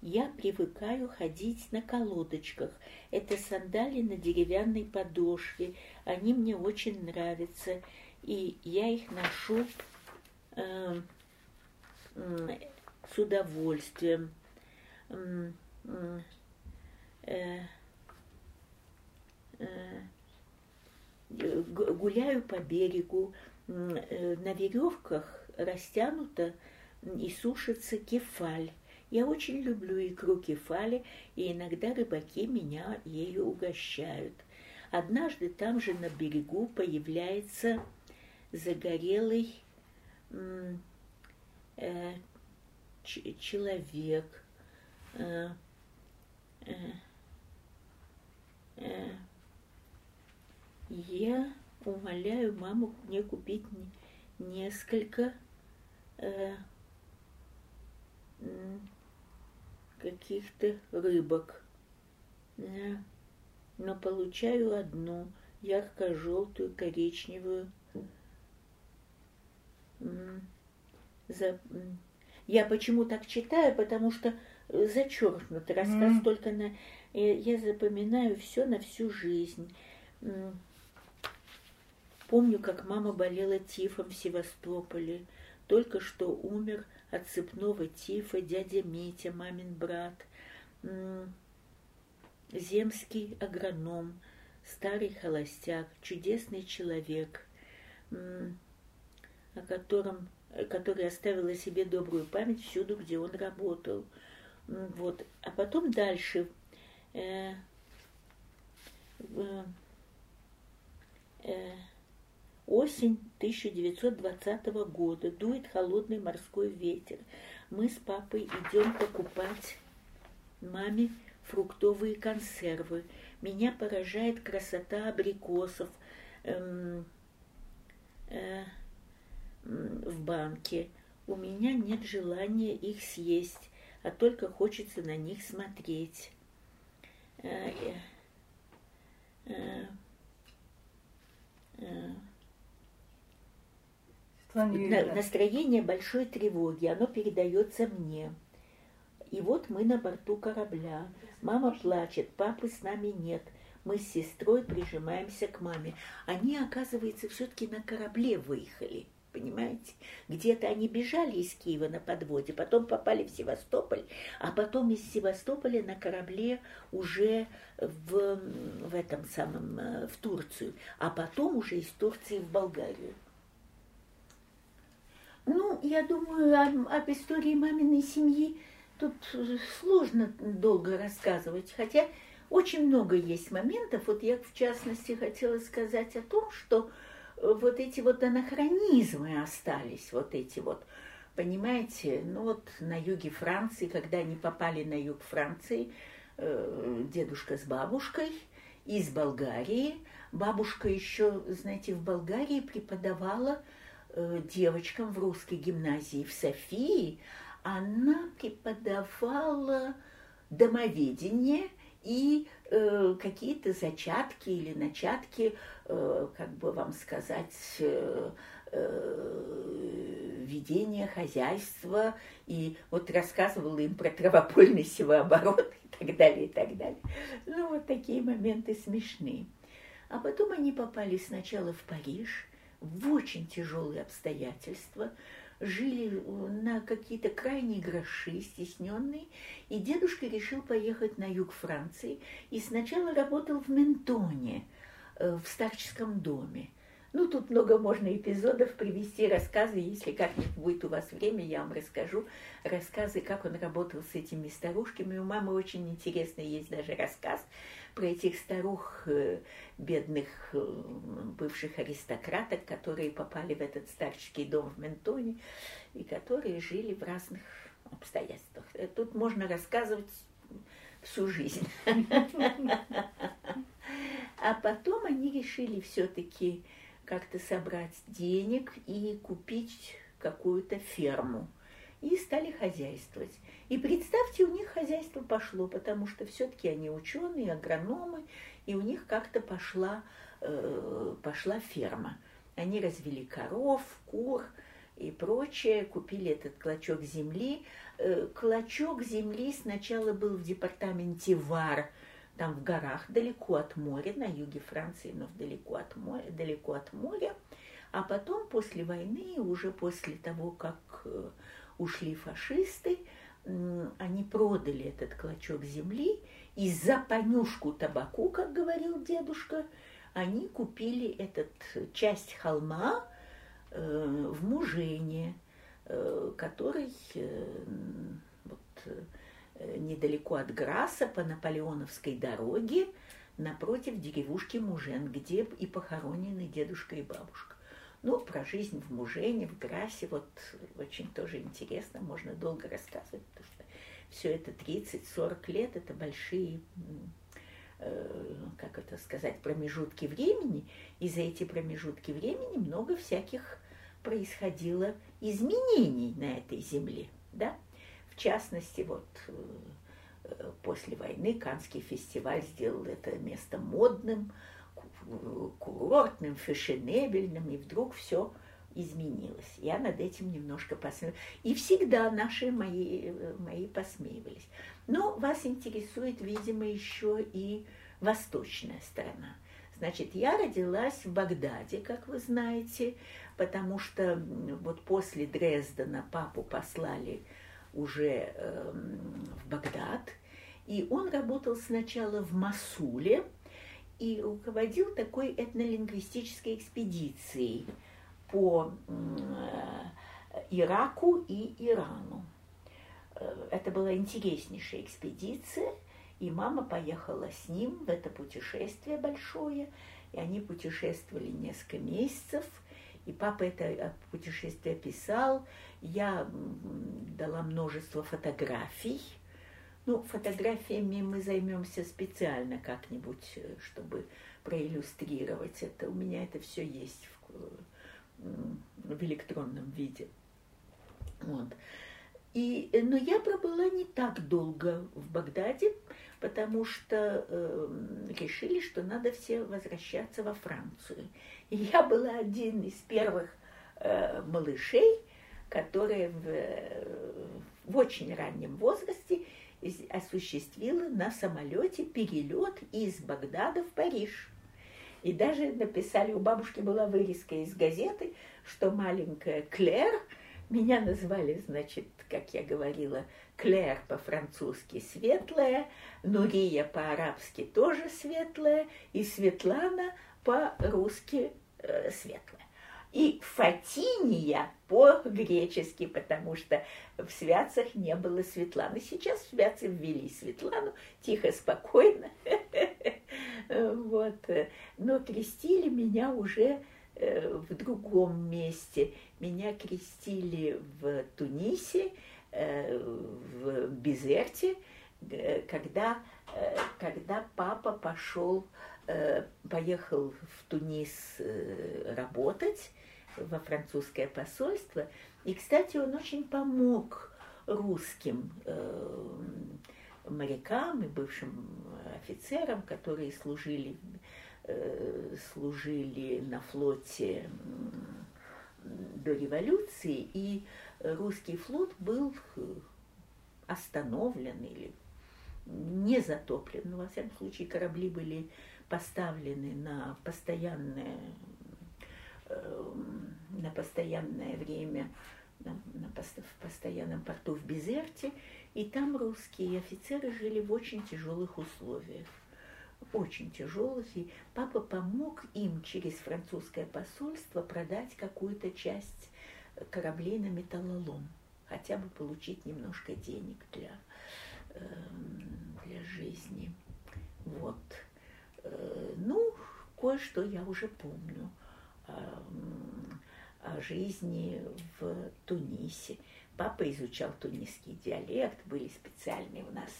A: я привыкаю ходить на колодочках. Это сандали на деревянной подошве. Они мне очень нравятся. И я их ношу э, э, с удовольствием. Э, э, гуляю по берегу, э, на веревках растянута и сушится кефаль. Я очень люблю икру кефали, и иногда рыбаки меня ею угощают. Однажды там же на берегу появляется загорелый э, человек. Я умоляю маму мне купить несколько э, каких-то рыбок. Но получаю одну ярко-желтую, коричневую. За... Я почему так читаю? Потому что зачеркнут рассказ mm. только на... Э, я запоминаю все на всю жизнь. Помню, как мама болела тифом в Севастополе. Только что умер от цепного тифа дядя Митя, мамин брат. Земский агроном, старый холостяк, чудесный человек, о котором, который оставил о себе добрую память всюду, где он работал. Вот. А потом дальше. Э, э, э, Осень 1920 года, дует холодный морской ветер. Мы с папой идем покупать маме фруктовые консервы. Меня поражает красота абрикосов эм, э, в банке. У меня нет желания их съесть, а только хочется на них смотреть. Э, э, э, настроение большой тревоги, оно передается мне. И вот мы на борту корабля. Мама плачет, папы с нами нет. Мы с сестрой прижимаемся к маме. Они, оказывается, все-таки на корабле выехали. Понимаете? Где-то они бежали из Киева на подводе, потом попали в Севастополь, а потом из Севастополя на корабле уже в, в этом самом, э, в Турцию, а потом уже из Турции в Болгарию. Ну, я думаю, об, об истории маминой семьи тут сложно долго рассказывать, хотя очень много есть моментов. Вот я, в частности, хотела сказать о том, что э, вот эти вот анахронизмы остались, вот эти вот, понимаете, ну вот на юге Франции, когда они попали на юг Франции, э, дедушка с бабушкой из Болгарии, бабушка еще, знаете, в Болгарии преподавала Э, девочкам в русской гимназии в Софии, она преподавала домоведение и э, какие-то зачатки или начатки, э, как бы вам сказать, э, э, ведения хозяйства, и вот рассказывала им про травопольный севооборот и так далее, и так далее. Ну, вот такие моменты смешные. А потом они попали сначала в Париж, в очень тяжелые обстоятельства, жили на какие-то крайние гроши, стесненные, и дедушка решил поехать на юг Франции и сначала работал в Ментоне, э, в старческом доме. Ну, тут много можно эпизодов привести, рассказы, если как-нибудь будет у вас время, я вам расскажу рассказы, как он работал с этими старушками. У мамы очень интересный есть даже рассказ про этих старух, э, бедных э, бывших аристократок, которые попали в этот старческий дом в Ментоне и которые жили в разных обстоятельствах. Э, тут можно рассказывать всю жизнь. А потом они решили все-таки как-то собрать денег и купить какую-то ферму. И стали хозяйствовать. И представьте, у них хозяйство пошло, потому что все-таки они ученые, агрономы, и у них как-то пошла, э, пошла ферма. Они развели коров, кур и прочее, купили этот клочок земли. Э, клочок земли сначала был в департаменте Вар, там в горах, далеко от моря, на юге Франции, но далеко от моря, далеко от моря. А потом, после войны, уже после того, как э, ушли фашисты, они продали этот клочок земли, и за понюшку табаку, как говорил дедушка, они купили этот часть холма э, в Мужене, э, который вот, Э, недалеко от Граса по Наполеоновской дороге напротив деревушки Мужен, где и похоронены дедушка и бабушка. Ну, про жизнь в Мужене, в Грасе, вот очень тоже интересно, можно долго рассказывать, потому что все это 30-40 лет, это большие, э, как это сказать, промежутки времени, и за эти промежутки времени много всяких происходило изменений на этой земле, да, в частности, вот э, после войны Канский фестиваль сделал это место модным, курортным, фешенебельным, и вдруг все изменилось. Я над этим немножко посмеивалась. И всегда наши мои, мои посмеивались. Но вас интересует, видимо, еще и восточная сторона. Значит, я родилась в Багдаде, как вы знаете, потому что вот после Дрездена папу послали уже э, в Багдад, и он работал сначала в Масуле и руководил такой этнолингвистической экспедицией по э, Ираку и Ирану. Э, это была интереснейшая экспедиция, и мама поехала с ним в это путешествие большое, и они путешествовали несколько месяцев – и папа это э, путешествие писал. Я дала множество фотографий. Ну, фотографиями мы займемся специально как-нибудь, э, чтобы проиллюстрировать это. У меня это все есть в, в электронном виде. Вот. И, э, но я пробыла не так долго в Багдаде, потому что э, решили, что надо все возвращаться во Францию. И я была один из первых э, малышей, которые в, в очень раннем возрасте осуществила на самолете перелет из Багдада в Париж. И даже написали, у бабушки была вырезка из газеты, что маленькая Клэр, меня назвали, значит, как я говорила, Клэр по-французски светлая, Нурия по-арабски тоже светлая, и Светлана по-русски э, светлая. И Фатиния по-гречески, потому что в Святцах не было Светланы. Сейчас в Святцы ввели Светлану, тихо, спокойно. Вот. Но крестили меня уже э, в другом месте. Меня крестили в Тунисе, э, в Безерте, э, когда, когда папа пошел поехал в Тунис э, работать во французское посольство. И, кстати, он очень помог русским э, морякам и бывшим офицерам, которые служили, служили на флоте до революции, и русский флот был остановлен или не затоплен. Но, во всяком случае, корабли были поставлены на постоянное, эм, на постоянное время на, на, в постоянном порту в Безерте, и там русские офицеры жили в очень тяжелых условиях. очень тяжелых, и папа помог им через французское посольство продать какую-то часть кораблей на металлолом, хотя бы получить немножко денег для, эм, для жизни. Вот. Э, ну, кое-что я уже помню о жизни в Тунисе. Папа изучал тунисский диалект, были специальные у нас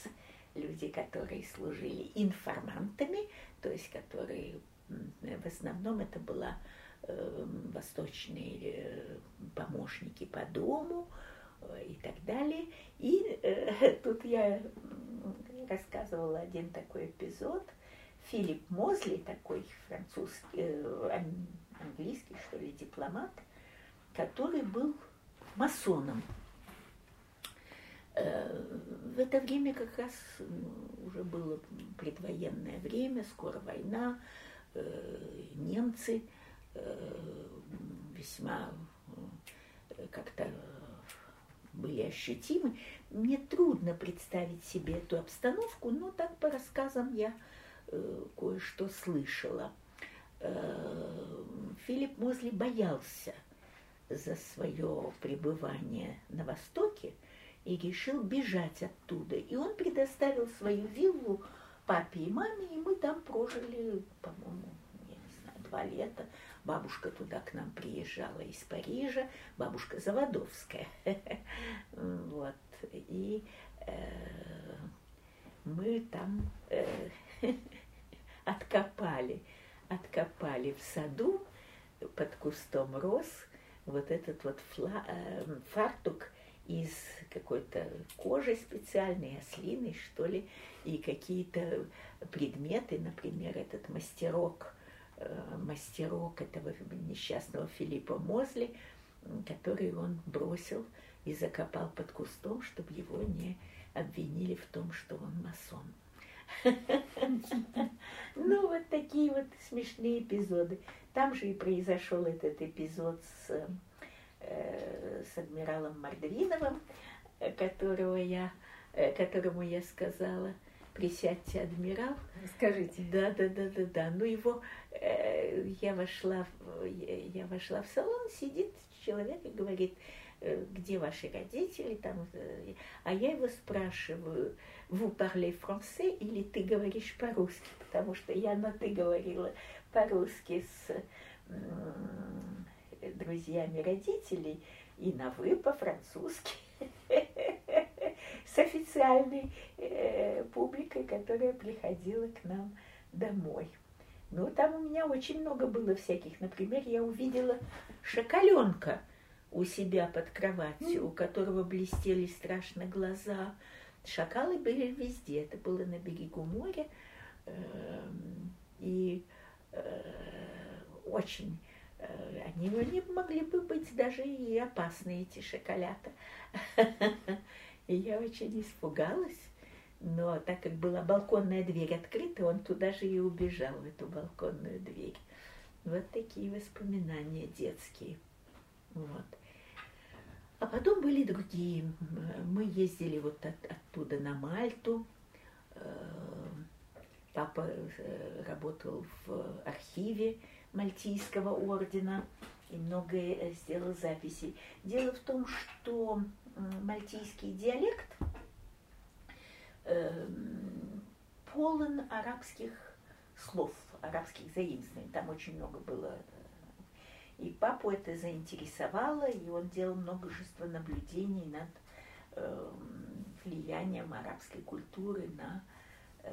A: люди, которые служили информантами, то есть которые в основном это была э, восточные э, помощники по дому э, и так далее. И э, тут я рассказывала один такой эпизод. Филипп Мозли, такой французский, э, английский, что ли, дипломат, который был масоном. Э, в это время как раз уже было предвоенное время, скоро война, э, немцы весьма как-то были ощутимы. Мне трудно представить себе эту обстановку, но так по рассказам я кое-что слышала. Филипп Мозли боялся за свое пребывание на Востоке – и решил бежать оттуда. И он предоставил свою виллу папе и маме, и мы там прожили, по-моему, не знаю, два лета. Бабушка туда к нам приезжала из Парижа, бабушка Заводовская. Вот. И э, мы там э, откопали, откопали в саду под кустом роз вот этот вот фла, э, фартук из какой-то кожи специальной, ослиной, что ли, и какие-то предметы, например, этот мастерок, э, мастерок этого несчастного Филиппа Мозли, который он бросил и закопал под кустом, чтобы его не обвинили в том, что он масон. Ну, вот такие вот смешные эпизоды. Там же и произошел этот эпизод с Э, с адмиралом Мордвиновым, которого я, э, которому я сказала, присядьте, адмирал.
B: Скажите.
A: Да, да, да, да, да. Ну его, э, я вошла, я вошла в салон, сидит человек и говорит, где ваши родители там, а я его спрашиваю, вы parlez français или ты говоришь по-русски, потому что я на ты говорила по-русски с друзьями родителей и на «вы» по-французски с официальной э, публикой, которая приходила к нам домой. Ну, там у меня очень много было всяких. Например, я увидела шоколенка у себя под кроватью, у которого блестели страшно глаза. Шакалы были везде. Это было на берегу моря. Эм, и э, очень Э, они, они могли бы быть даже и опасны, эти шоколята. И я очень испугалась. Но так как была балконная дверь открыта, он туда же и убежал, в эту балконную дверь. Вот такие воспоминания детские. Вот. А потом были другие. Мы ездили вот от, оттуда на Мальту. Э, папа э, работал в архиве Мальтийского ордена и многое э, сделал записей. Дело в том, что мальтийский диалект полон арабских слов, арабских заимствований. Там очень много было. И папу это заинтересовало, и он делал множество наблюдений над э, влиянием арабской культуры на э,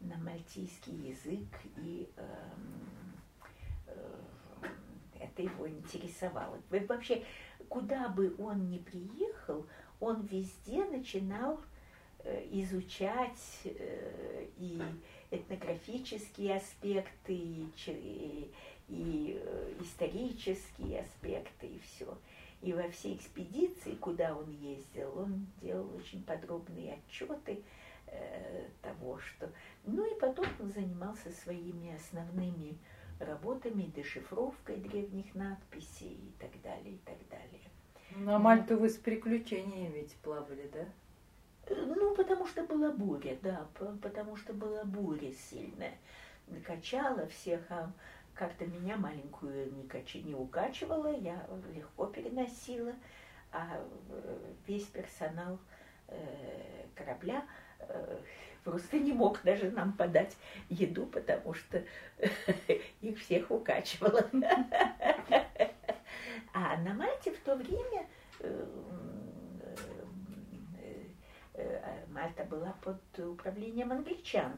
A: на мальтийский язык, и э, э, это его интересовало. Вообще, куда бы он ни приехал, он везде начинал э, изучать э, и этнографические аспекты, и, и, э, исторические аспекты, и все. И во всей экспедиции, куда он ездил, он делал очень подробные отчеты Э, того, что... Ну и потом он занимался своими основными работами, дешифровкой древних надписей и так далее, и так далее.
B: На Мальту вы с приключениями ведь плавали, да?
A: Ну, потому что была буря, да, потому что была буря сильная. Качала всех, а как-то меня маленькую не, кач... не укачивала, я легко переносила, а э, весь персонал э, корабля э, просто не мог даже нам подать еду, потому что их всех укачивало. А на Мальте в то время Мальта была под управлением англичан.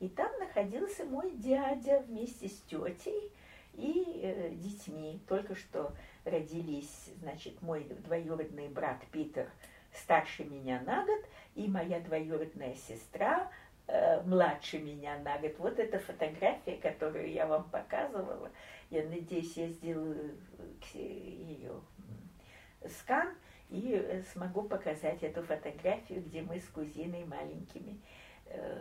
A: И там находился мой дядя вместе с тетей и э, детьми. Только что родились, значит, мой двоюродный брат Питер старше меня на год, и моя двоюродная сестра э, младше меня на год. Вот эта фотография, которую я вам показывала. Я надеюсь, я сделаю э, ее скан и э, смогу показать эту фотографию, где мы с кузиной маленькими э,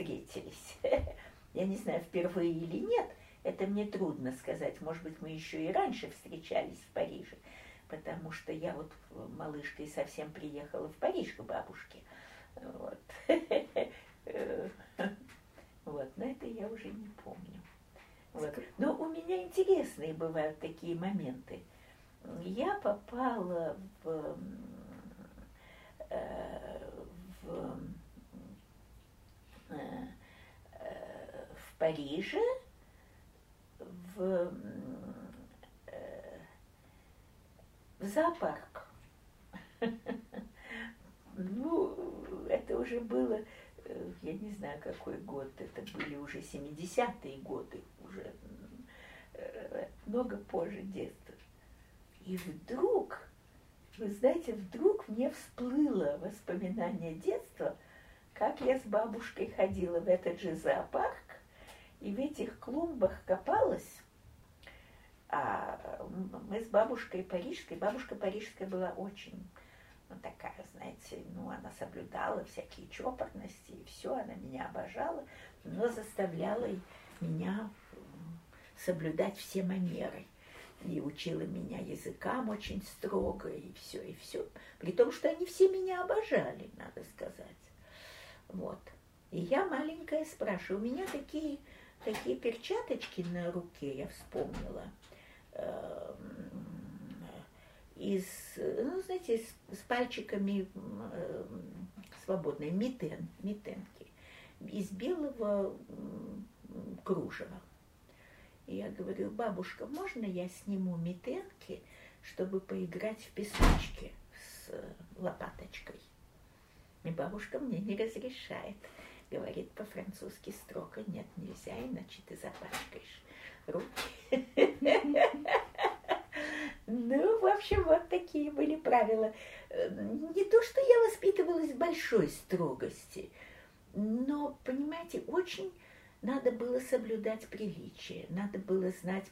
A: встретились. Я не знаю, впервые или нет, это мне трудно сказать. Может быть, мы еще и раньше встречались в Париже, потому что я вот малышкой совсем приехала в Париж к бабушке. Вот. Вот, но это я уже не помню. Вот. Но у меня интересные бывают такие моменты. Я попала в, э, в Париже, в, э, в зоопарк. Ну, это уже было, э, я не знаю, какой год, это были уже 70-е годы, уже много позже детства. И вдруг, вы знаете, вдруг мне всплыло воспоминание детства – как я с бабушкой ходила в этот же зоопарк и в этих клумбах копалась. А мы с бабушкой парижской, бабушка парижская была очень ну, такая, знаете, ну, она соблюдала всякие чопорности, и все, она меня обожала, но заставляла меня соблюдать все манеры. И учила меня языкам очень строго, и все, и все. При том, что они все меня обожали, надо сказать. Вот. И я маленькая спрашиваю, у меня такие, такие перчаточки на руке, я вспомнила, эм, из, ну, знаете, с, с пальчиками э, свободной, митен, митенки, из белого кружева. И я говорю, бабушка, можно я сниму митенки, чтобы поиграть в песочке с лопаточкой? И бабушка мне не разрешает. Говорит по-французски строго, нет, нельзя, иначе ты запачкаешь руки. Ну, в общем, вот такие были правила. Не то, что я воспитывалась в большой строгости, но, понимаете, очень надо было соблюдать приличие, надо было знать,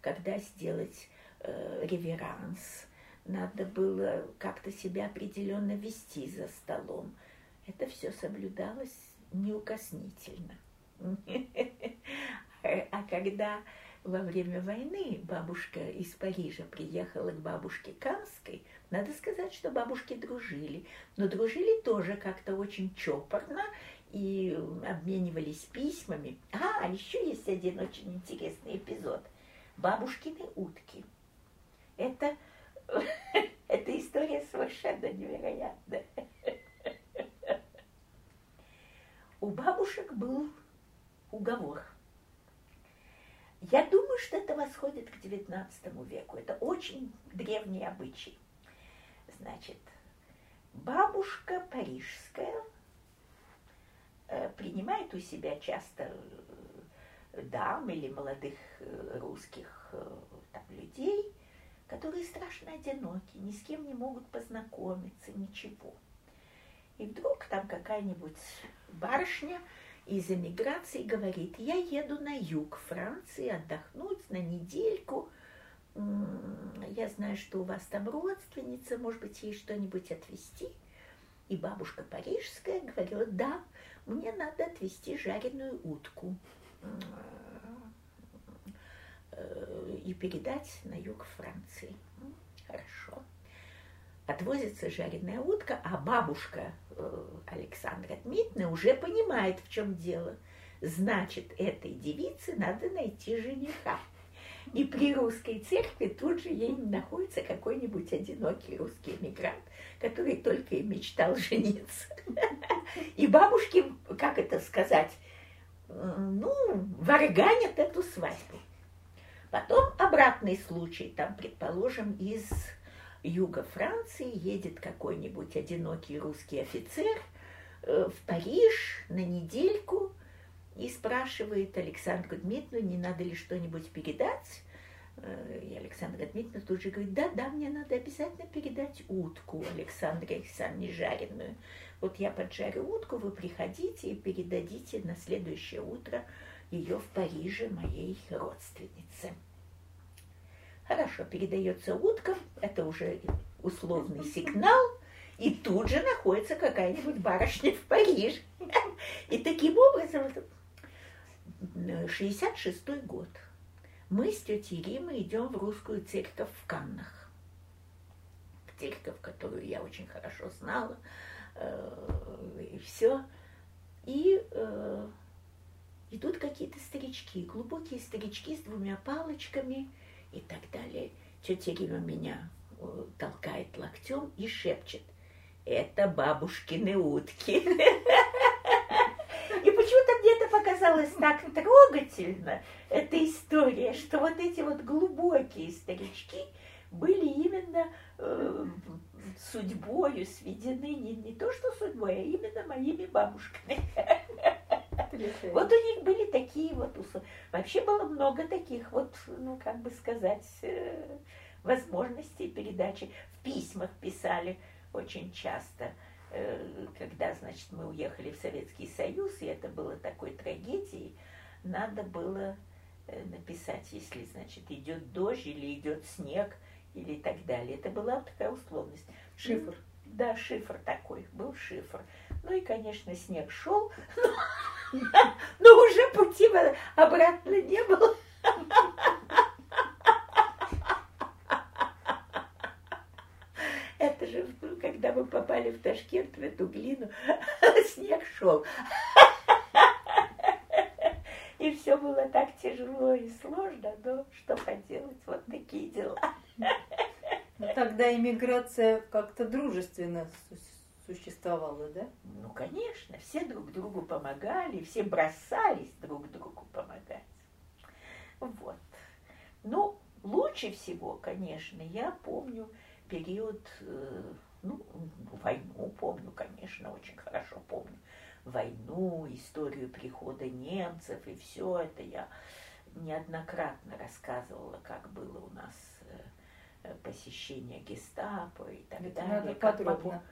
A: когда сделать э, реверанс, надо было как-то себя определенно вести за столом. Это все соблюдалось неукоснительно. А когда во время войны бабушка из Парижа приехала к бабушке Канской, надо сказать, что бабушки дружили. Но дружили тоже как-то очень чопорно и обменивались письмами. А, еще есть один очень интересный эпизод. Бабушкины утки. Это Эта история совершенно невероятная. У бабушек был уговор. Я думаю, что это восходит к XIX веку. Это очень древний обычай. Значит, бабушка парижская э, принимает у себя часто э, дам или молодых э, русских там, людей – которые страшно одиноки, ни с кем не могут познакомиться, ничего. И вдруг там какая-нибудь барышня из эмиграции говорит, я еду на юг Франции отдохнуть на недельку, я знаю, что у вас там родственница, может быть, ей что-нибудь отвезти. И бабушка парижская говорила, да, мне надо отвезти жареную утку Э, и передать на юг Франции. Хорошо. подвозится жареная утка, а бабушка э, Александра Дмитриевна уже понимает, в чем дело. Значит, этой девице надо найти жениха. И при русской церкви тут же ей находится какой-нибудь одинокий русский эмигрант, который только и мечтал жениться. И бабушки, как это сказать, ну, варганят эту свадьбу. Потом обратный случай, там, предположим, из юга Франции едет какой-нибудь одинокий русский офицер э, в Париж на недельку и спрашивает Александру Дмитриевну, не надо ли что-нибудь передать. Э, и Александра Дмитриевна тут же говорит, да, да, мне надо обязательно передать утку Александре Александровне жареную. Вот я поджарю утку, вы приходите и передадите на следующее утро ее в Париже моей родственнице. Хорошо, передается утка, это уже условный сигнал, и тут же находится какая-нибудь барышня в Париже. И таким образом, 66 год, мы с тетей Римой идем в русскую церковь в Каннах. Церковь, которую я очень хорошо знала, э, и все. И э, идут какие-то старички, глубокие старички с двумя палочками и так далее. Тетя Рима меня э, толкает локтем и шепчет. Это бабушкины утки. И почему-то мне это показалось так трогательно, эта история, что вот эти вот глубокие старички были именно э, судьбою сведены, не, не то что судьбой, а именно моими бабушками. Вот у них были такие вот Вообще было много таких вот, ну, как бы сказать, э, возможностей передачи. В письмах писали очень часто, э, когда, значит, мы уехали в Советский Союз, и это было такой трагедией, надо было э, написать, если, значит, идет дождь или идет снег или так далее. Это была такая условность.
B: Шифр.
A: Да, шифр такой, был шифр. Ну и, конечно, снег шел, но, но уже пути обратно не было. Это же, когда мы попали в Ташкент, в эту глину, снег шел. И все было так тяжело и сложно, но что поделать, вот такие дела.
B: Ну, тогда иммиграция как-то дружественно существовало, да?
A: Ну, конечно, все друг другу помогали, все бросались друг другу помогать. Вот. Ну, лучше всего, конечно, я помню период, э, ну, войну помню, конечно, очень хорошо помню. Войну, историю прихода немцев, и все это я неоднократно рассказывала, как было у нас э, посещение гестапо и так
B: это
A: далее.
B: Надо
A: как
B: подробно
A: как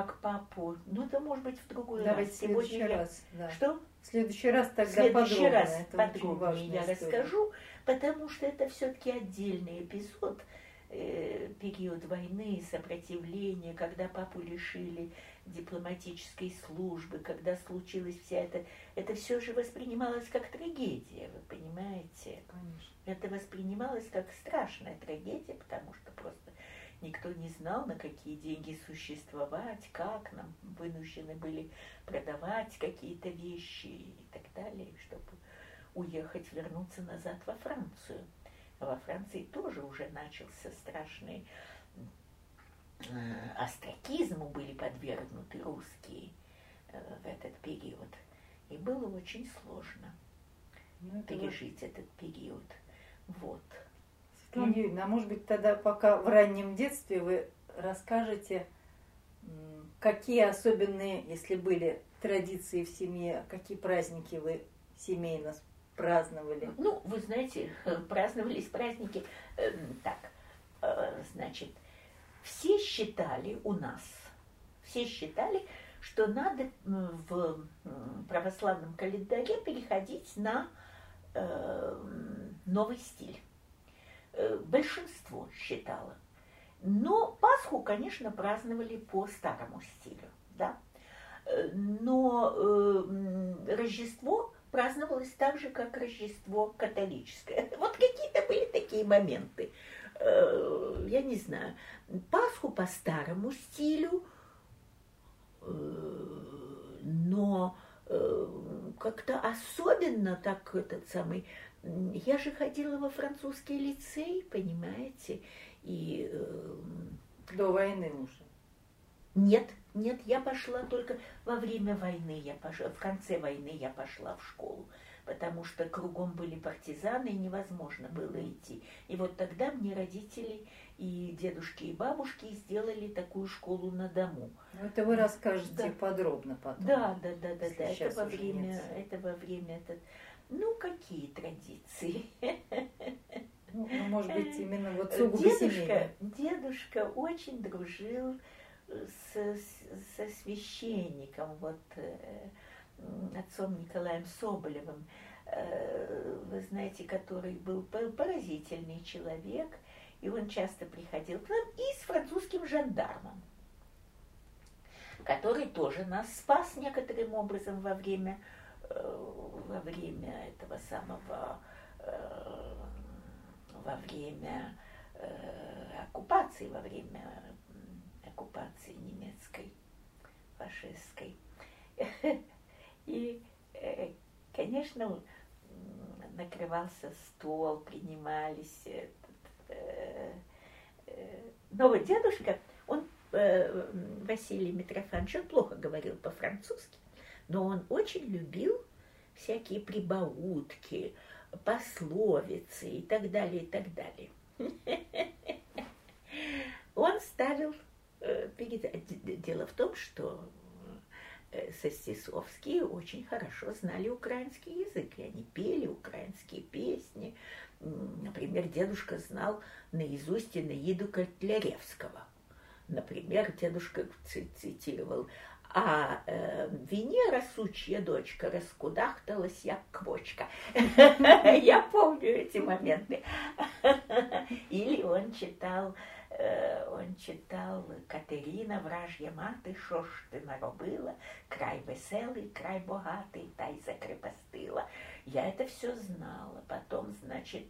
A: папу. Ну, это может быть в другой
B: Давайте
A: раз.
B: в следующий
A: Сегодня
B: раз. Да.
A: Что?
B: В следующий раз тогда
A: в следующий
B: подробно.
A: раз
B: это
A: подробнее я
B: история.
A: расскажу, потому что это все-таки отдельный эпизод, э, период войны, сопротивления, когда папу лишили дипломатической службы, когда случилась вся эта... Это все же воспринималось как трагедия, вы понимаете?
B: Конечно.
A: Это воспринималось как страшная трагедия, потому что просто Никто не знал, на какие деньги существовать, как нам вынуждены были продавать какие-то вещи и так далее, чтобы уехать, вернуться назад во Францию. А во Франции тоже уже начался страшный э, остракизму были подвергнуты русские э, в этот период. И было очень сложно
B: Ну,
A: пережить этот период. Вот.
B: Светлана Юрьевна, а может быть тогда пока в раннем детстве вы расскажете, какие особенные, если были традиции в семье, какие праздники вы семейно праздновали?
A: Ну, вы знаете, праздновались праздники э, так, э, значит, все считали у нас, все считали, что надо в православном календаре переходить на э, новый стиль. Э, большинство считало. Но Пасху, конечно, праздновали по старому стилю, да. Э, Но э, Рождество праздновалось так же, как Рождество католическое. Вот какие-то были такие моменты. Э, я не знаю, Пасху по старому стилю, но как-то особенно так этот самый... Я же ходила во французский лицей, понимаете, и...
B: До войны уже?
A: Нет, нет, я пошла только во время войны, я пошла, в конце войны я пошла в школу, потому что кругом были партизаны, и невозможно было идти. И вот тогда мне родители и дедушки, и бабушки сделали такую школу на дому.
B: Это вы расскажете да. подробно потом.
A: Да, да, да, да, да. Это во время, это во время, это, ну, какие традиции?
B: Ну, ну может быть, именно вот
A: сугубо дедушка, дедушка очень дружил со, со священником, вот э, отцом Николаем Соболевым, э, вы знаете, который был поразительный человек, и он часто приходил к нам, и с французским жандармом, который тоже нас спас некоторым образом во время, э, во время этого самого, во время оккупации, во время оккупации немецкой, фашистской. И, э, конечно, накрывался стол, принимались. Э, э, но вот дедушка, он, Василий Митрофанович, он плохо говорил по-французски, но он очень любил всякие прибаутки, пословицы и так далее, и так далее. Он ставил Э, дело в том, что э, Состисовские очень хорошо знали украинский язык, и они пели украинские песни. Например, дедушка знал наизусть Инаиду Котляревского. Например, дедушка цитировал а э, Венера, сучья дочка, раскудахталась, як квочка. Я помню эти моменты. Или он читал Э, он читал Катерина, враж'я мати, що ж ти наробила, край веселий, край богатий, та й закрепостила. Я это все знала. Потом, значит,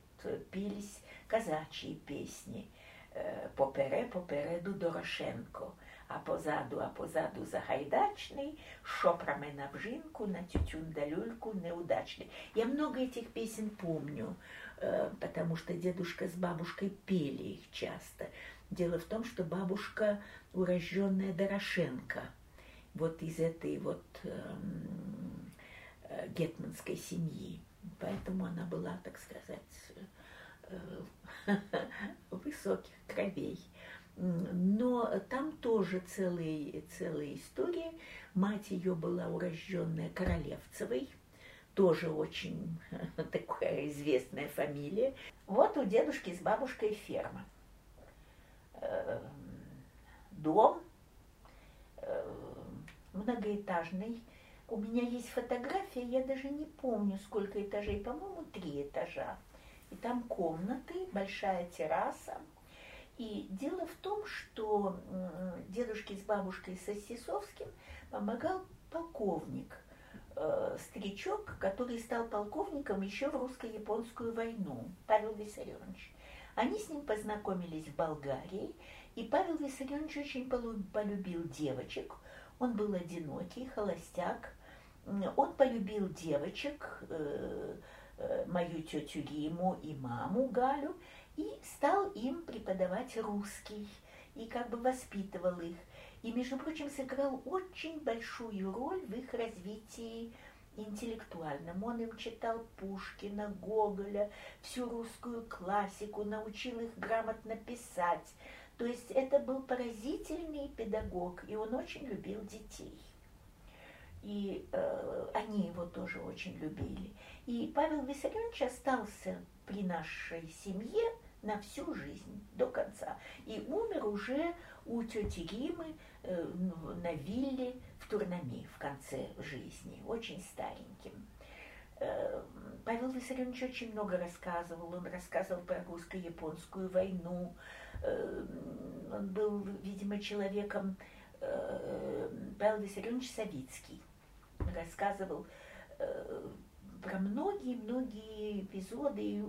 A: пились казачьи песни. Э, попере, попереду Дорошенко, А позаду, а позаду Загайдачний, що промена в жінку, на тютюн да люльку неудачный. Я много этих песен помню, э, потому что дедушка с бабушкой пели их часто. Дело в том, что бабушка урожденная Дорошенко, вот из этой вот эм, э, гетманской семьи. Поэтому она была, так сказать, э, высоких кровей. Но там тоже целые, целые истории. Мать ее была урожденная Королевцевой, тоже очень такая известная фамилия. Вот у дедушки с бабушкой ферма. Э, дом э, многоэтажный. У меня есть фотография, я даже не помню, сколько этажей, по-моему, три этажа. И там комнаты, большая терраса. И дело в том, что дедушке с бабушкой Сосисовским помогал полковник, э, старичок, который стал полковником еще в русско-японскую войну, Павел Виссарионович. Они с ним познакомились в Болгарии, и Павел Виссарионович очень полюбил девочек. Он был одинокий, холостяк. Он полюбил девочек, э, э, мою тетю Риму и маму Галю, и стал им преподавать русский, и как бы воспитывал их. И, между прочим, сыграл очень большую роль в их развитии интеллектуальным. Он им читал Пушкина, Гоголя, всю русскую классику, научил их грамотно писать. То есть это был поразительный педагог, и он очень любил детей. И э, они его тоже очень любили. И Павел Виссарионович остался при нашей семье на всю жизнь, до конца. И умер уже у тети Римы э, на вилле в Турнами в конце жизни, очень стареньким. Э, Павел Виссарионович очень много рассказывал. Он рассказывал про русско-японскую войну. Э, он был, видимо, человеком Павел Виссарионович Савицкий. Рассказывал про многие-многие эпизоды.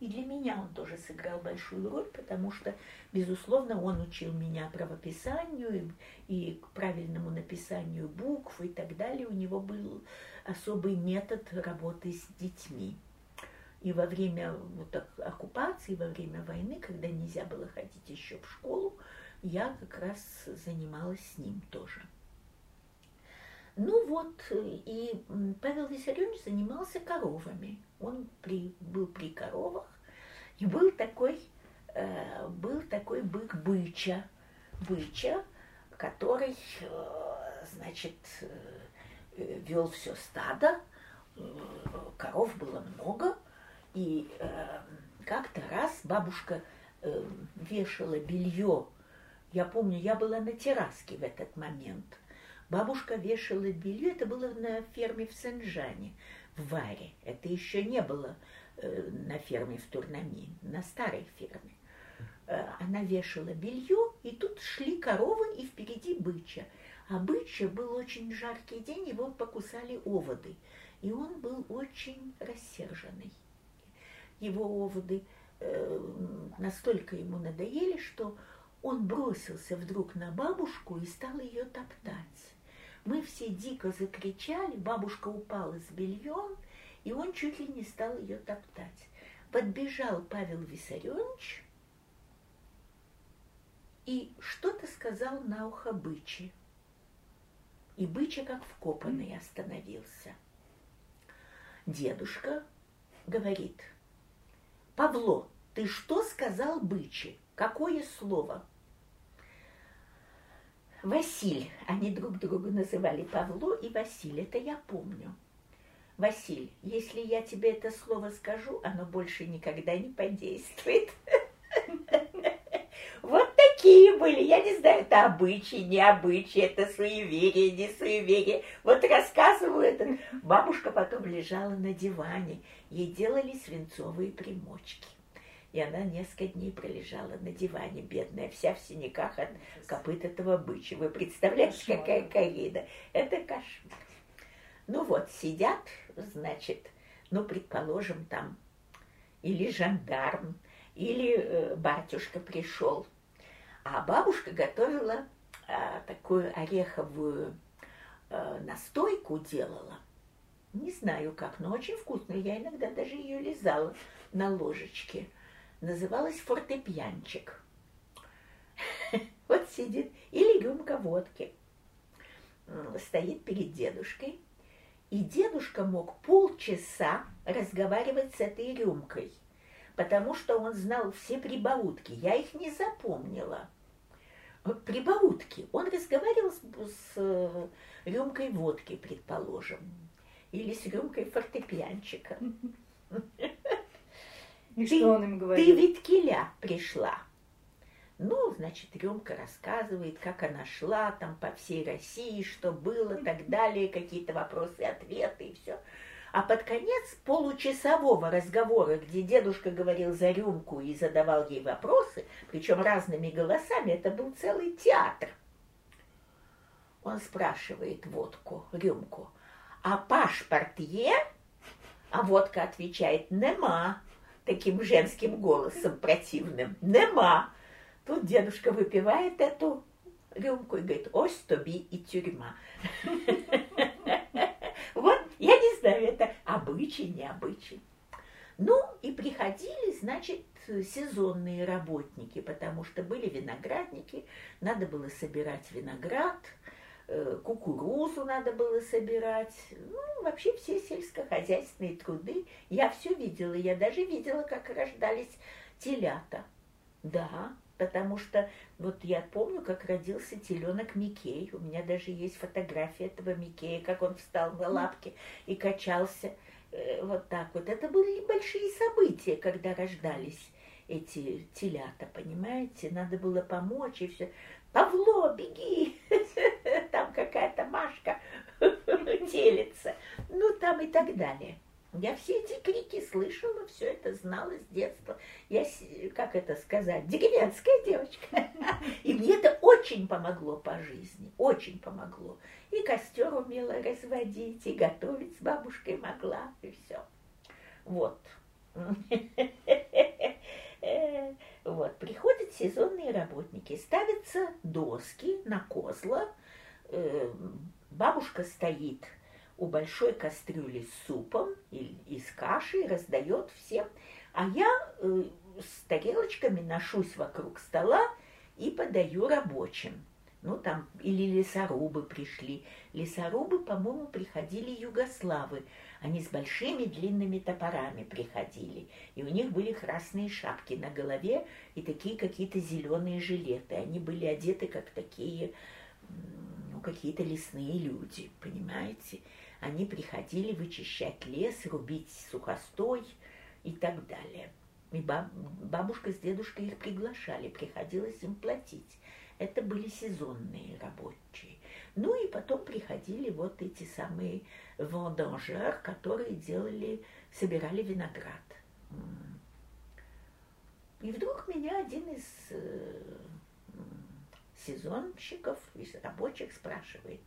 A: И для меня он тоже сыграл большую роль, потому что, безусловно, он учил меня правописанию и, и к правильному написанию букв и так далее. У него был особый метод работы с детьми. И во время вот, оккупации, во время войны, когда нельзя было ходить еще в школу, я как раз занималась с ним тоже. Ну вот, и Павел Виссарионович занимался коровами. Он при, был при коровах, и был такой, э, был такой бык Быча, Быча, который, э, значит, э, вел все стадо, коров было много, и как-то раз бабушка вешала белье. Я помню, я была на терраске в этот момент – Бабушка вешала белье, это было на ферме в Сен-Жане, в Варе. Это еще не было э, на ферме в Турнами, на старой ферме. Э, она вешала белье, и тут шли коровы, и впереди быча. А быча был очень жаркий день, его покусали оводы. И он был очень рассерженный. Его оводы э, настолько ему надоели, что он бросился вдруг на бабушку и стал ее топтать. Мы все дико закричали, бабушка упала с бельем, и он чуть ли не стал ее топтать. Подбежал Павел Виссарионович и что-то сказал на ухо бычи. И быча как вкопанный остановился. Дедушка говорит, Павло, ты что сказал бычи? Какое слово? Василь, они друг друга называли Павло и Василь, это я помню. Василь, если я тебе это слово скажу, оно больше никогда не подействует. Вот такие были. Я не знаю, это обычаи, не обычаи, это суеверие, не суеверие. Вот рассказываю это. Бабушка потом лежала на диване. Ей делали свинцовые примочки. И она несколько дней пролежала на диване, бедная, вся в синяках от копыт этого бычья. Вы представляете, кошмар. какая коррида? Это кошмар. Ну вот, сидят, значит, ну, предположим, там или жандарм, или э, батюшка пришел. А бабушка готовила э, такую ореховую э, настойку делала. Не знаю как, но очень вкусную. Я иногда даже ее лизала на ложечке называлась фортепьянчик. Вот сидит, или рюмка водки. Стоит перед дедушкой, и дедушка мог полчаса разговаривать с этой рюмкой, потому что он знал все прибаутки. Я их не запомнила. Прибаутки. Он разговаривал с, с э, рюмкой водки, предположим, или с рюмкой фортепьянчика.
B: И ты, что он им говорит?
A: Ты ведь киля пришла. Ну, значит, Рюмка рассказывает, как она шла там по всей России, что было, так далее, какие-то вопросы, ответы и все. А под конец получасового разговора, где дедушка говорил за рюмку и задавал ей вопросы, причем разными голосами, это был целый театр. Он спрашивает водку, рюмку, а пашпорт е? А водка отвечает, нема таким женским голосом противным. Нема. Тут дедушка выпивает эту рюмку и говорит, ось тоби и тюрьма. Вот, я не знаю, это обычай, не. Ну, и приходили, значит, сезонные работники, потому что были виноградники, надо было собирать виноград – кукурузу надо было собирать, ну, вообще все сельскохозяйственные труды. Я все видела, я даже видела, как рождались телята. Да, потому что вот я помню, как родился теленок Микей. У меня даже есть фотография этого Микея, как он встал на лапки и качался э, вот так вот. Это были большие события, когда рождались эти телята, понимаете? Надо было помочь и все. Павло, беги! Какая-то Машка телится. Ну, там и так далее. Я все эти крики слышала, все это знала с детства. Я, как это сказать, деревенская девочка. И мне это очень помогло по жизни, очень помогло. И костер умела разводить, и готовить с бабушкой могла, и все. Вот. Вот, приходят сезонные работники, ставятся доски на козла, э, бабушка стоит у большой кастрюли с супом и, с кашей, раздает всем, а я э, с тарелочками ношусь вокруг стола и подаю рабочим. Ну, там или лесорубы пришли. Лесорубы, по-моему, приходили югославы. Они с большими длинными топорами приходили. И у них были красные шапки на голове и такие какие-то зеленые жилеты. Они были одеты как такие, какие-то лесные люди, понимаете? Они приходили вычищать лес, рубить сухостой и так далее. И бабушка с дедушкой их приглашали, приходилось им платить. Это были сезонные рабочие. Ну и потом приходили вот эти самые вендангер, которые делали, собирали виноград. И вдруг меня один из э, сезонщиков, рабочих спрашивает,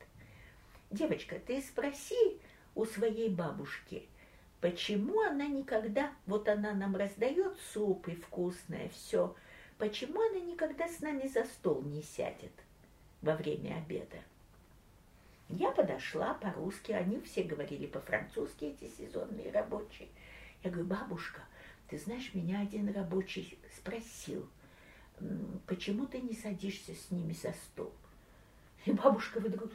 A: девочка, ты спроси у своей бабушки, Почему она никогда, вот она нам раздает суп и вкусное все, почему она никогда с нами за стол не сядет во время обеда? Я подошла по-русски, они все говорили по-французски, эти сезонные рабочие. Я говорю, бабушка, ты знаешь, меня один рабочий спросил, почему ты не садишься с ними за стол? И бабушка вдруг,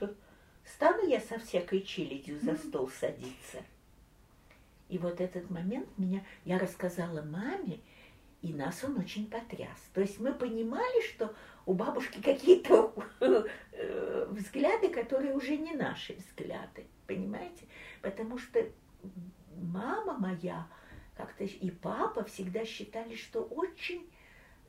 A: стану я со всякой челядью за стол садиться? И вот этот момент меня, я рассказала маме, и нас он очень потряс. То есть мы понимали, что у бабушки какие-то э, взгляды, которые уже не наши взгляды, понимаете? Потому что мама моя как-то и папа всегда считали, что очень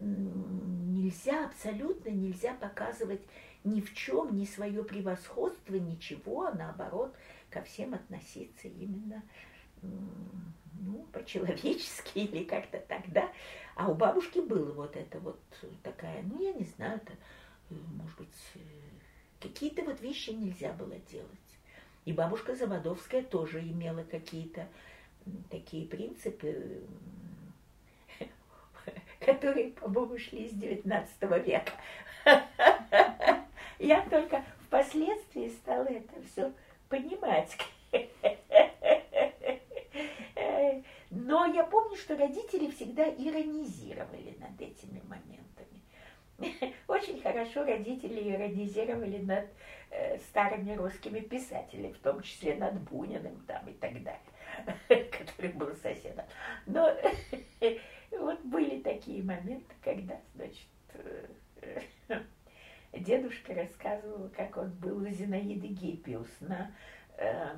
A: нельзя, абсолютно нельзя показывать ни в чем, ни свое превосходство, ничего, а наоборот, ко всем относиться именно ну, по-человечески или как-то тогда. А у бабушки было вот это вот такая, ну, я не знаю, это, э, может быть, э, какие-то вот вещи нельзя было делать. И бабушка Заводовская тоже имела какие-то такие принципы, которые, по-моему, шли с XIX века. Я только впоследствии стала это все понимать. Но я помню, что родители всегда иронизировали над этими моментами. Очень хорошо родители иронизировали над э, старыми русскими писателями, в том числе над Буниным там и так далее, который был соседом. Но вот были такие моменты, когда, значит, э, дедушка рассказывал, как он был у Зинаиды Гиппиус на, э,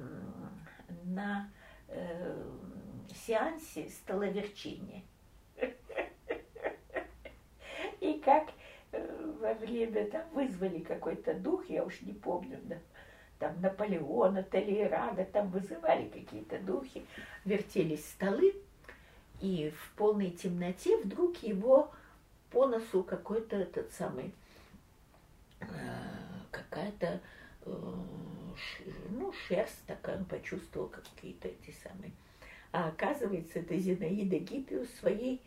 A: на э, сеансе столоверчения. И как э, во время там вызвали какой-то дух, я уж не помню, да, там Наполеона, Толерана, там вызывали какие-то духи, вертелись столы, и в полной темноте вдруг его по носу какой-то этот самый, э, какая-то, э, ну, шерсть такая, он почувствовал какие-то эти самые а оказывается, это Зинаида Гиппиус своей,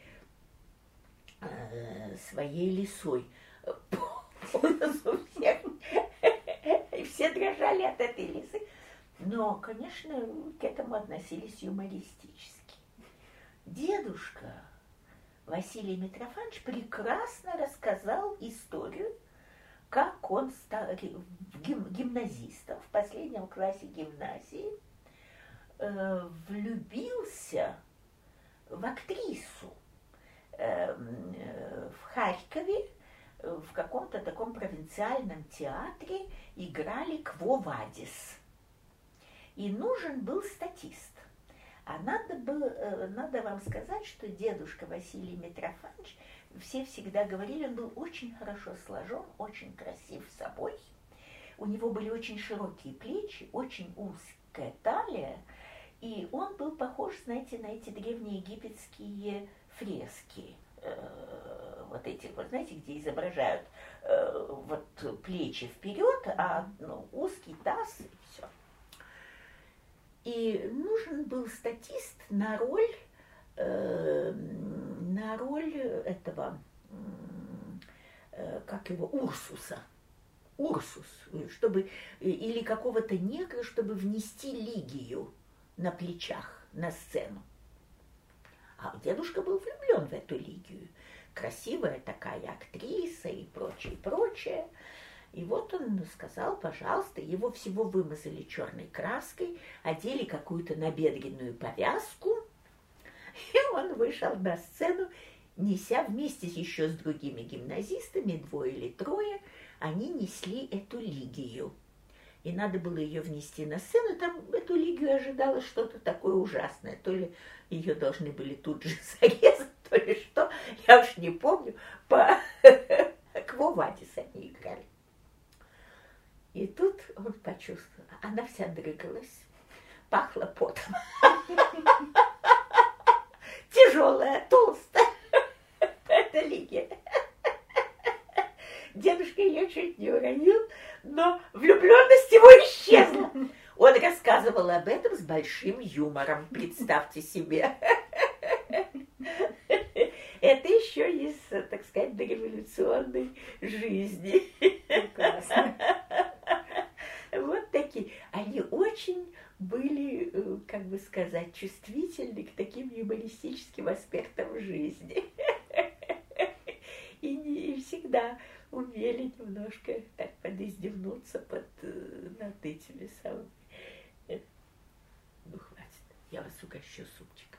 A: э, своей лисой. всех. И все дрожали от этой лисы. Но, конечно, к этому относились юмористически. Дедушка Василий Митрофанович прекрасно рассказал историю, как он стал гимназистом в последнем классе гимназии – э, влюбился в актрису э, в Харькове, в каком-то таком провинциальном театре играли Кво Вадис. И нужен был статист. А надо, было, э, надо вам сказать, что дедушка Василий Митрофанович, все всегда говорили, он был очень хорошо сложен, очень красив собой. У него были очень широкие плечи, очень узкая талия, и он был похож, знаете, на эти древние египетские фрески. Э, вот этих, вот знаете, где изображают э, вот плечи вперед, а ну, узкий таз и все. И нужен был статист на роль, э, на роль этого, э, как его, Урсуса. Урсус, чтобы, или какого-то негра, чтобы внести Лигию на плечах на сцену. А дедушка был влюблен в эту Лигию. Красивая такая актриса и прочее, прочее. И вот он сказал, пожалуйста, его всего вымазали черной краской, одели какую-то набедренную повязку, и он вышел на сцену, неся вместе еще с другими гимназистами, двое или трое, они несли эту лигию. И надо было ее внести на сцену, там эту лигию ожидало что-то такое ужасное. То ли ее должны были тут же зарезать, то ли что, я уж не помню, по Квовадис они играли. И тут он почувствовал, она вся дрыгалась, пахла потом. Тяжелая, толстая. Это Лигия. Дедушка ее чуть не уронил, но влюбленность его исчезла. Он рассказывал об этом с большим юмором, представьте себе. Это еще из, так сказать, дореволюционной жизни. Прекрасно. Вот такие. Они очень были, э, как бы сказать, чувствительны к таким юмористическим аспектам жизни. И не всегда умели немножко так подиздевнуться под, э, над этими самыми. Ну, хватит. Я вас угощу супчик.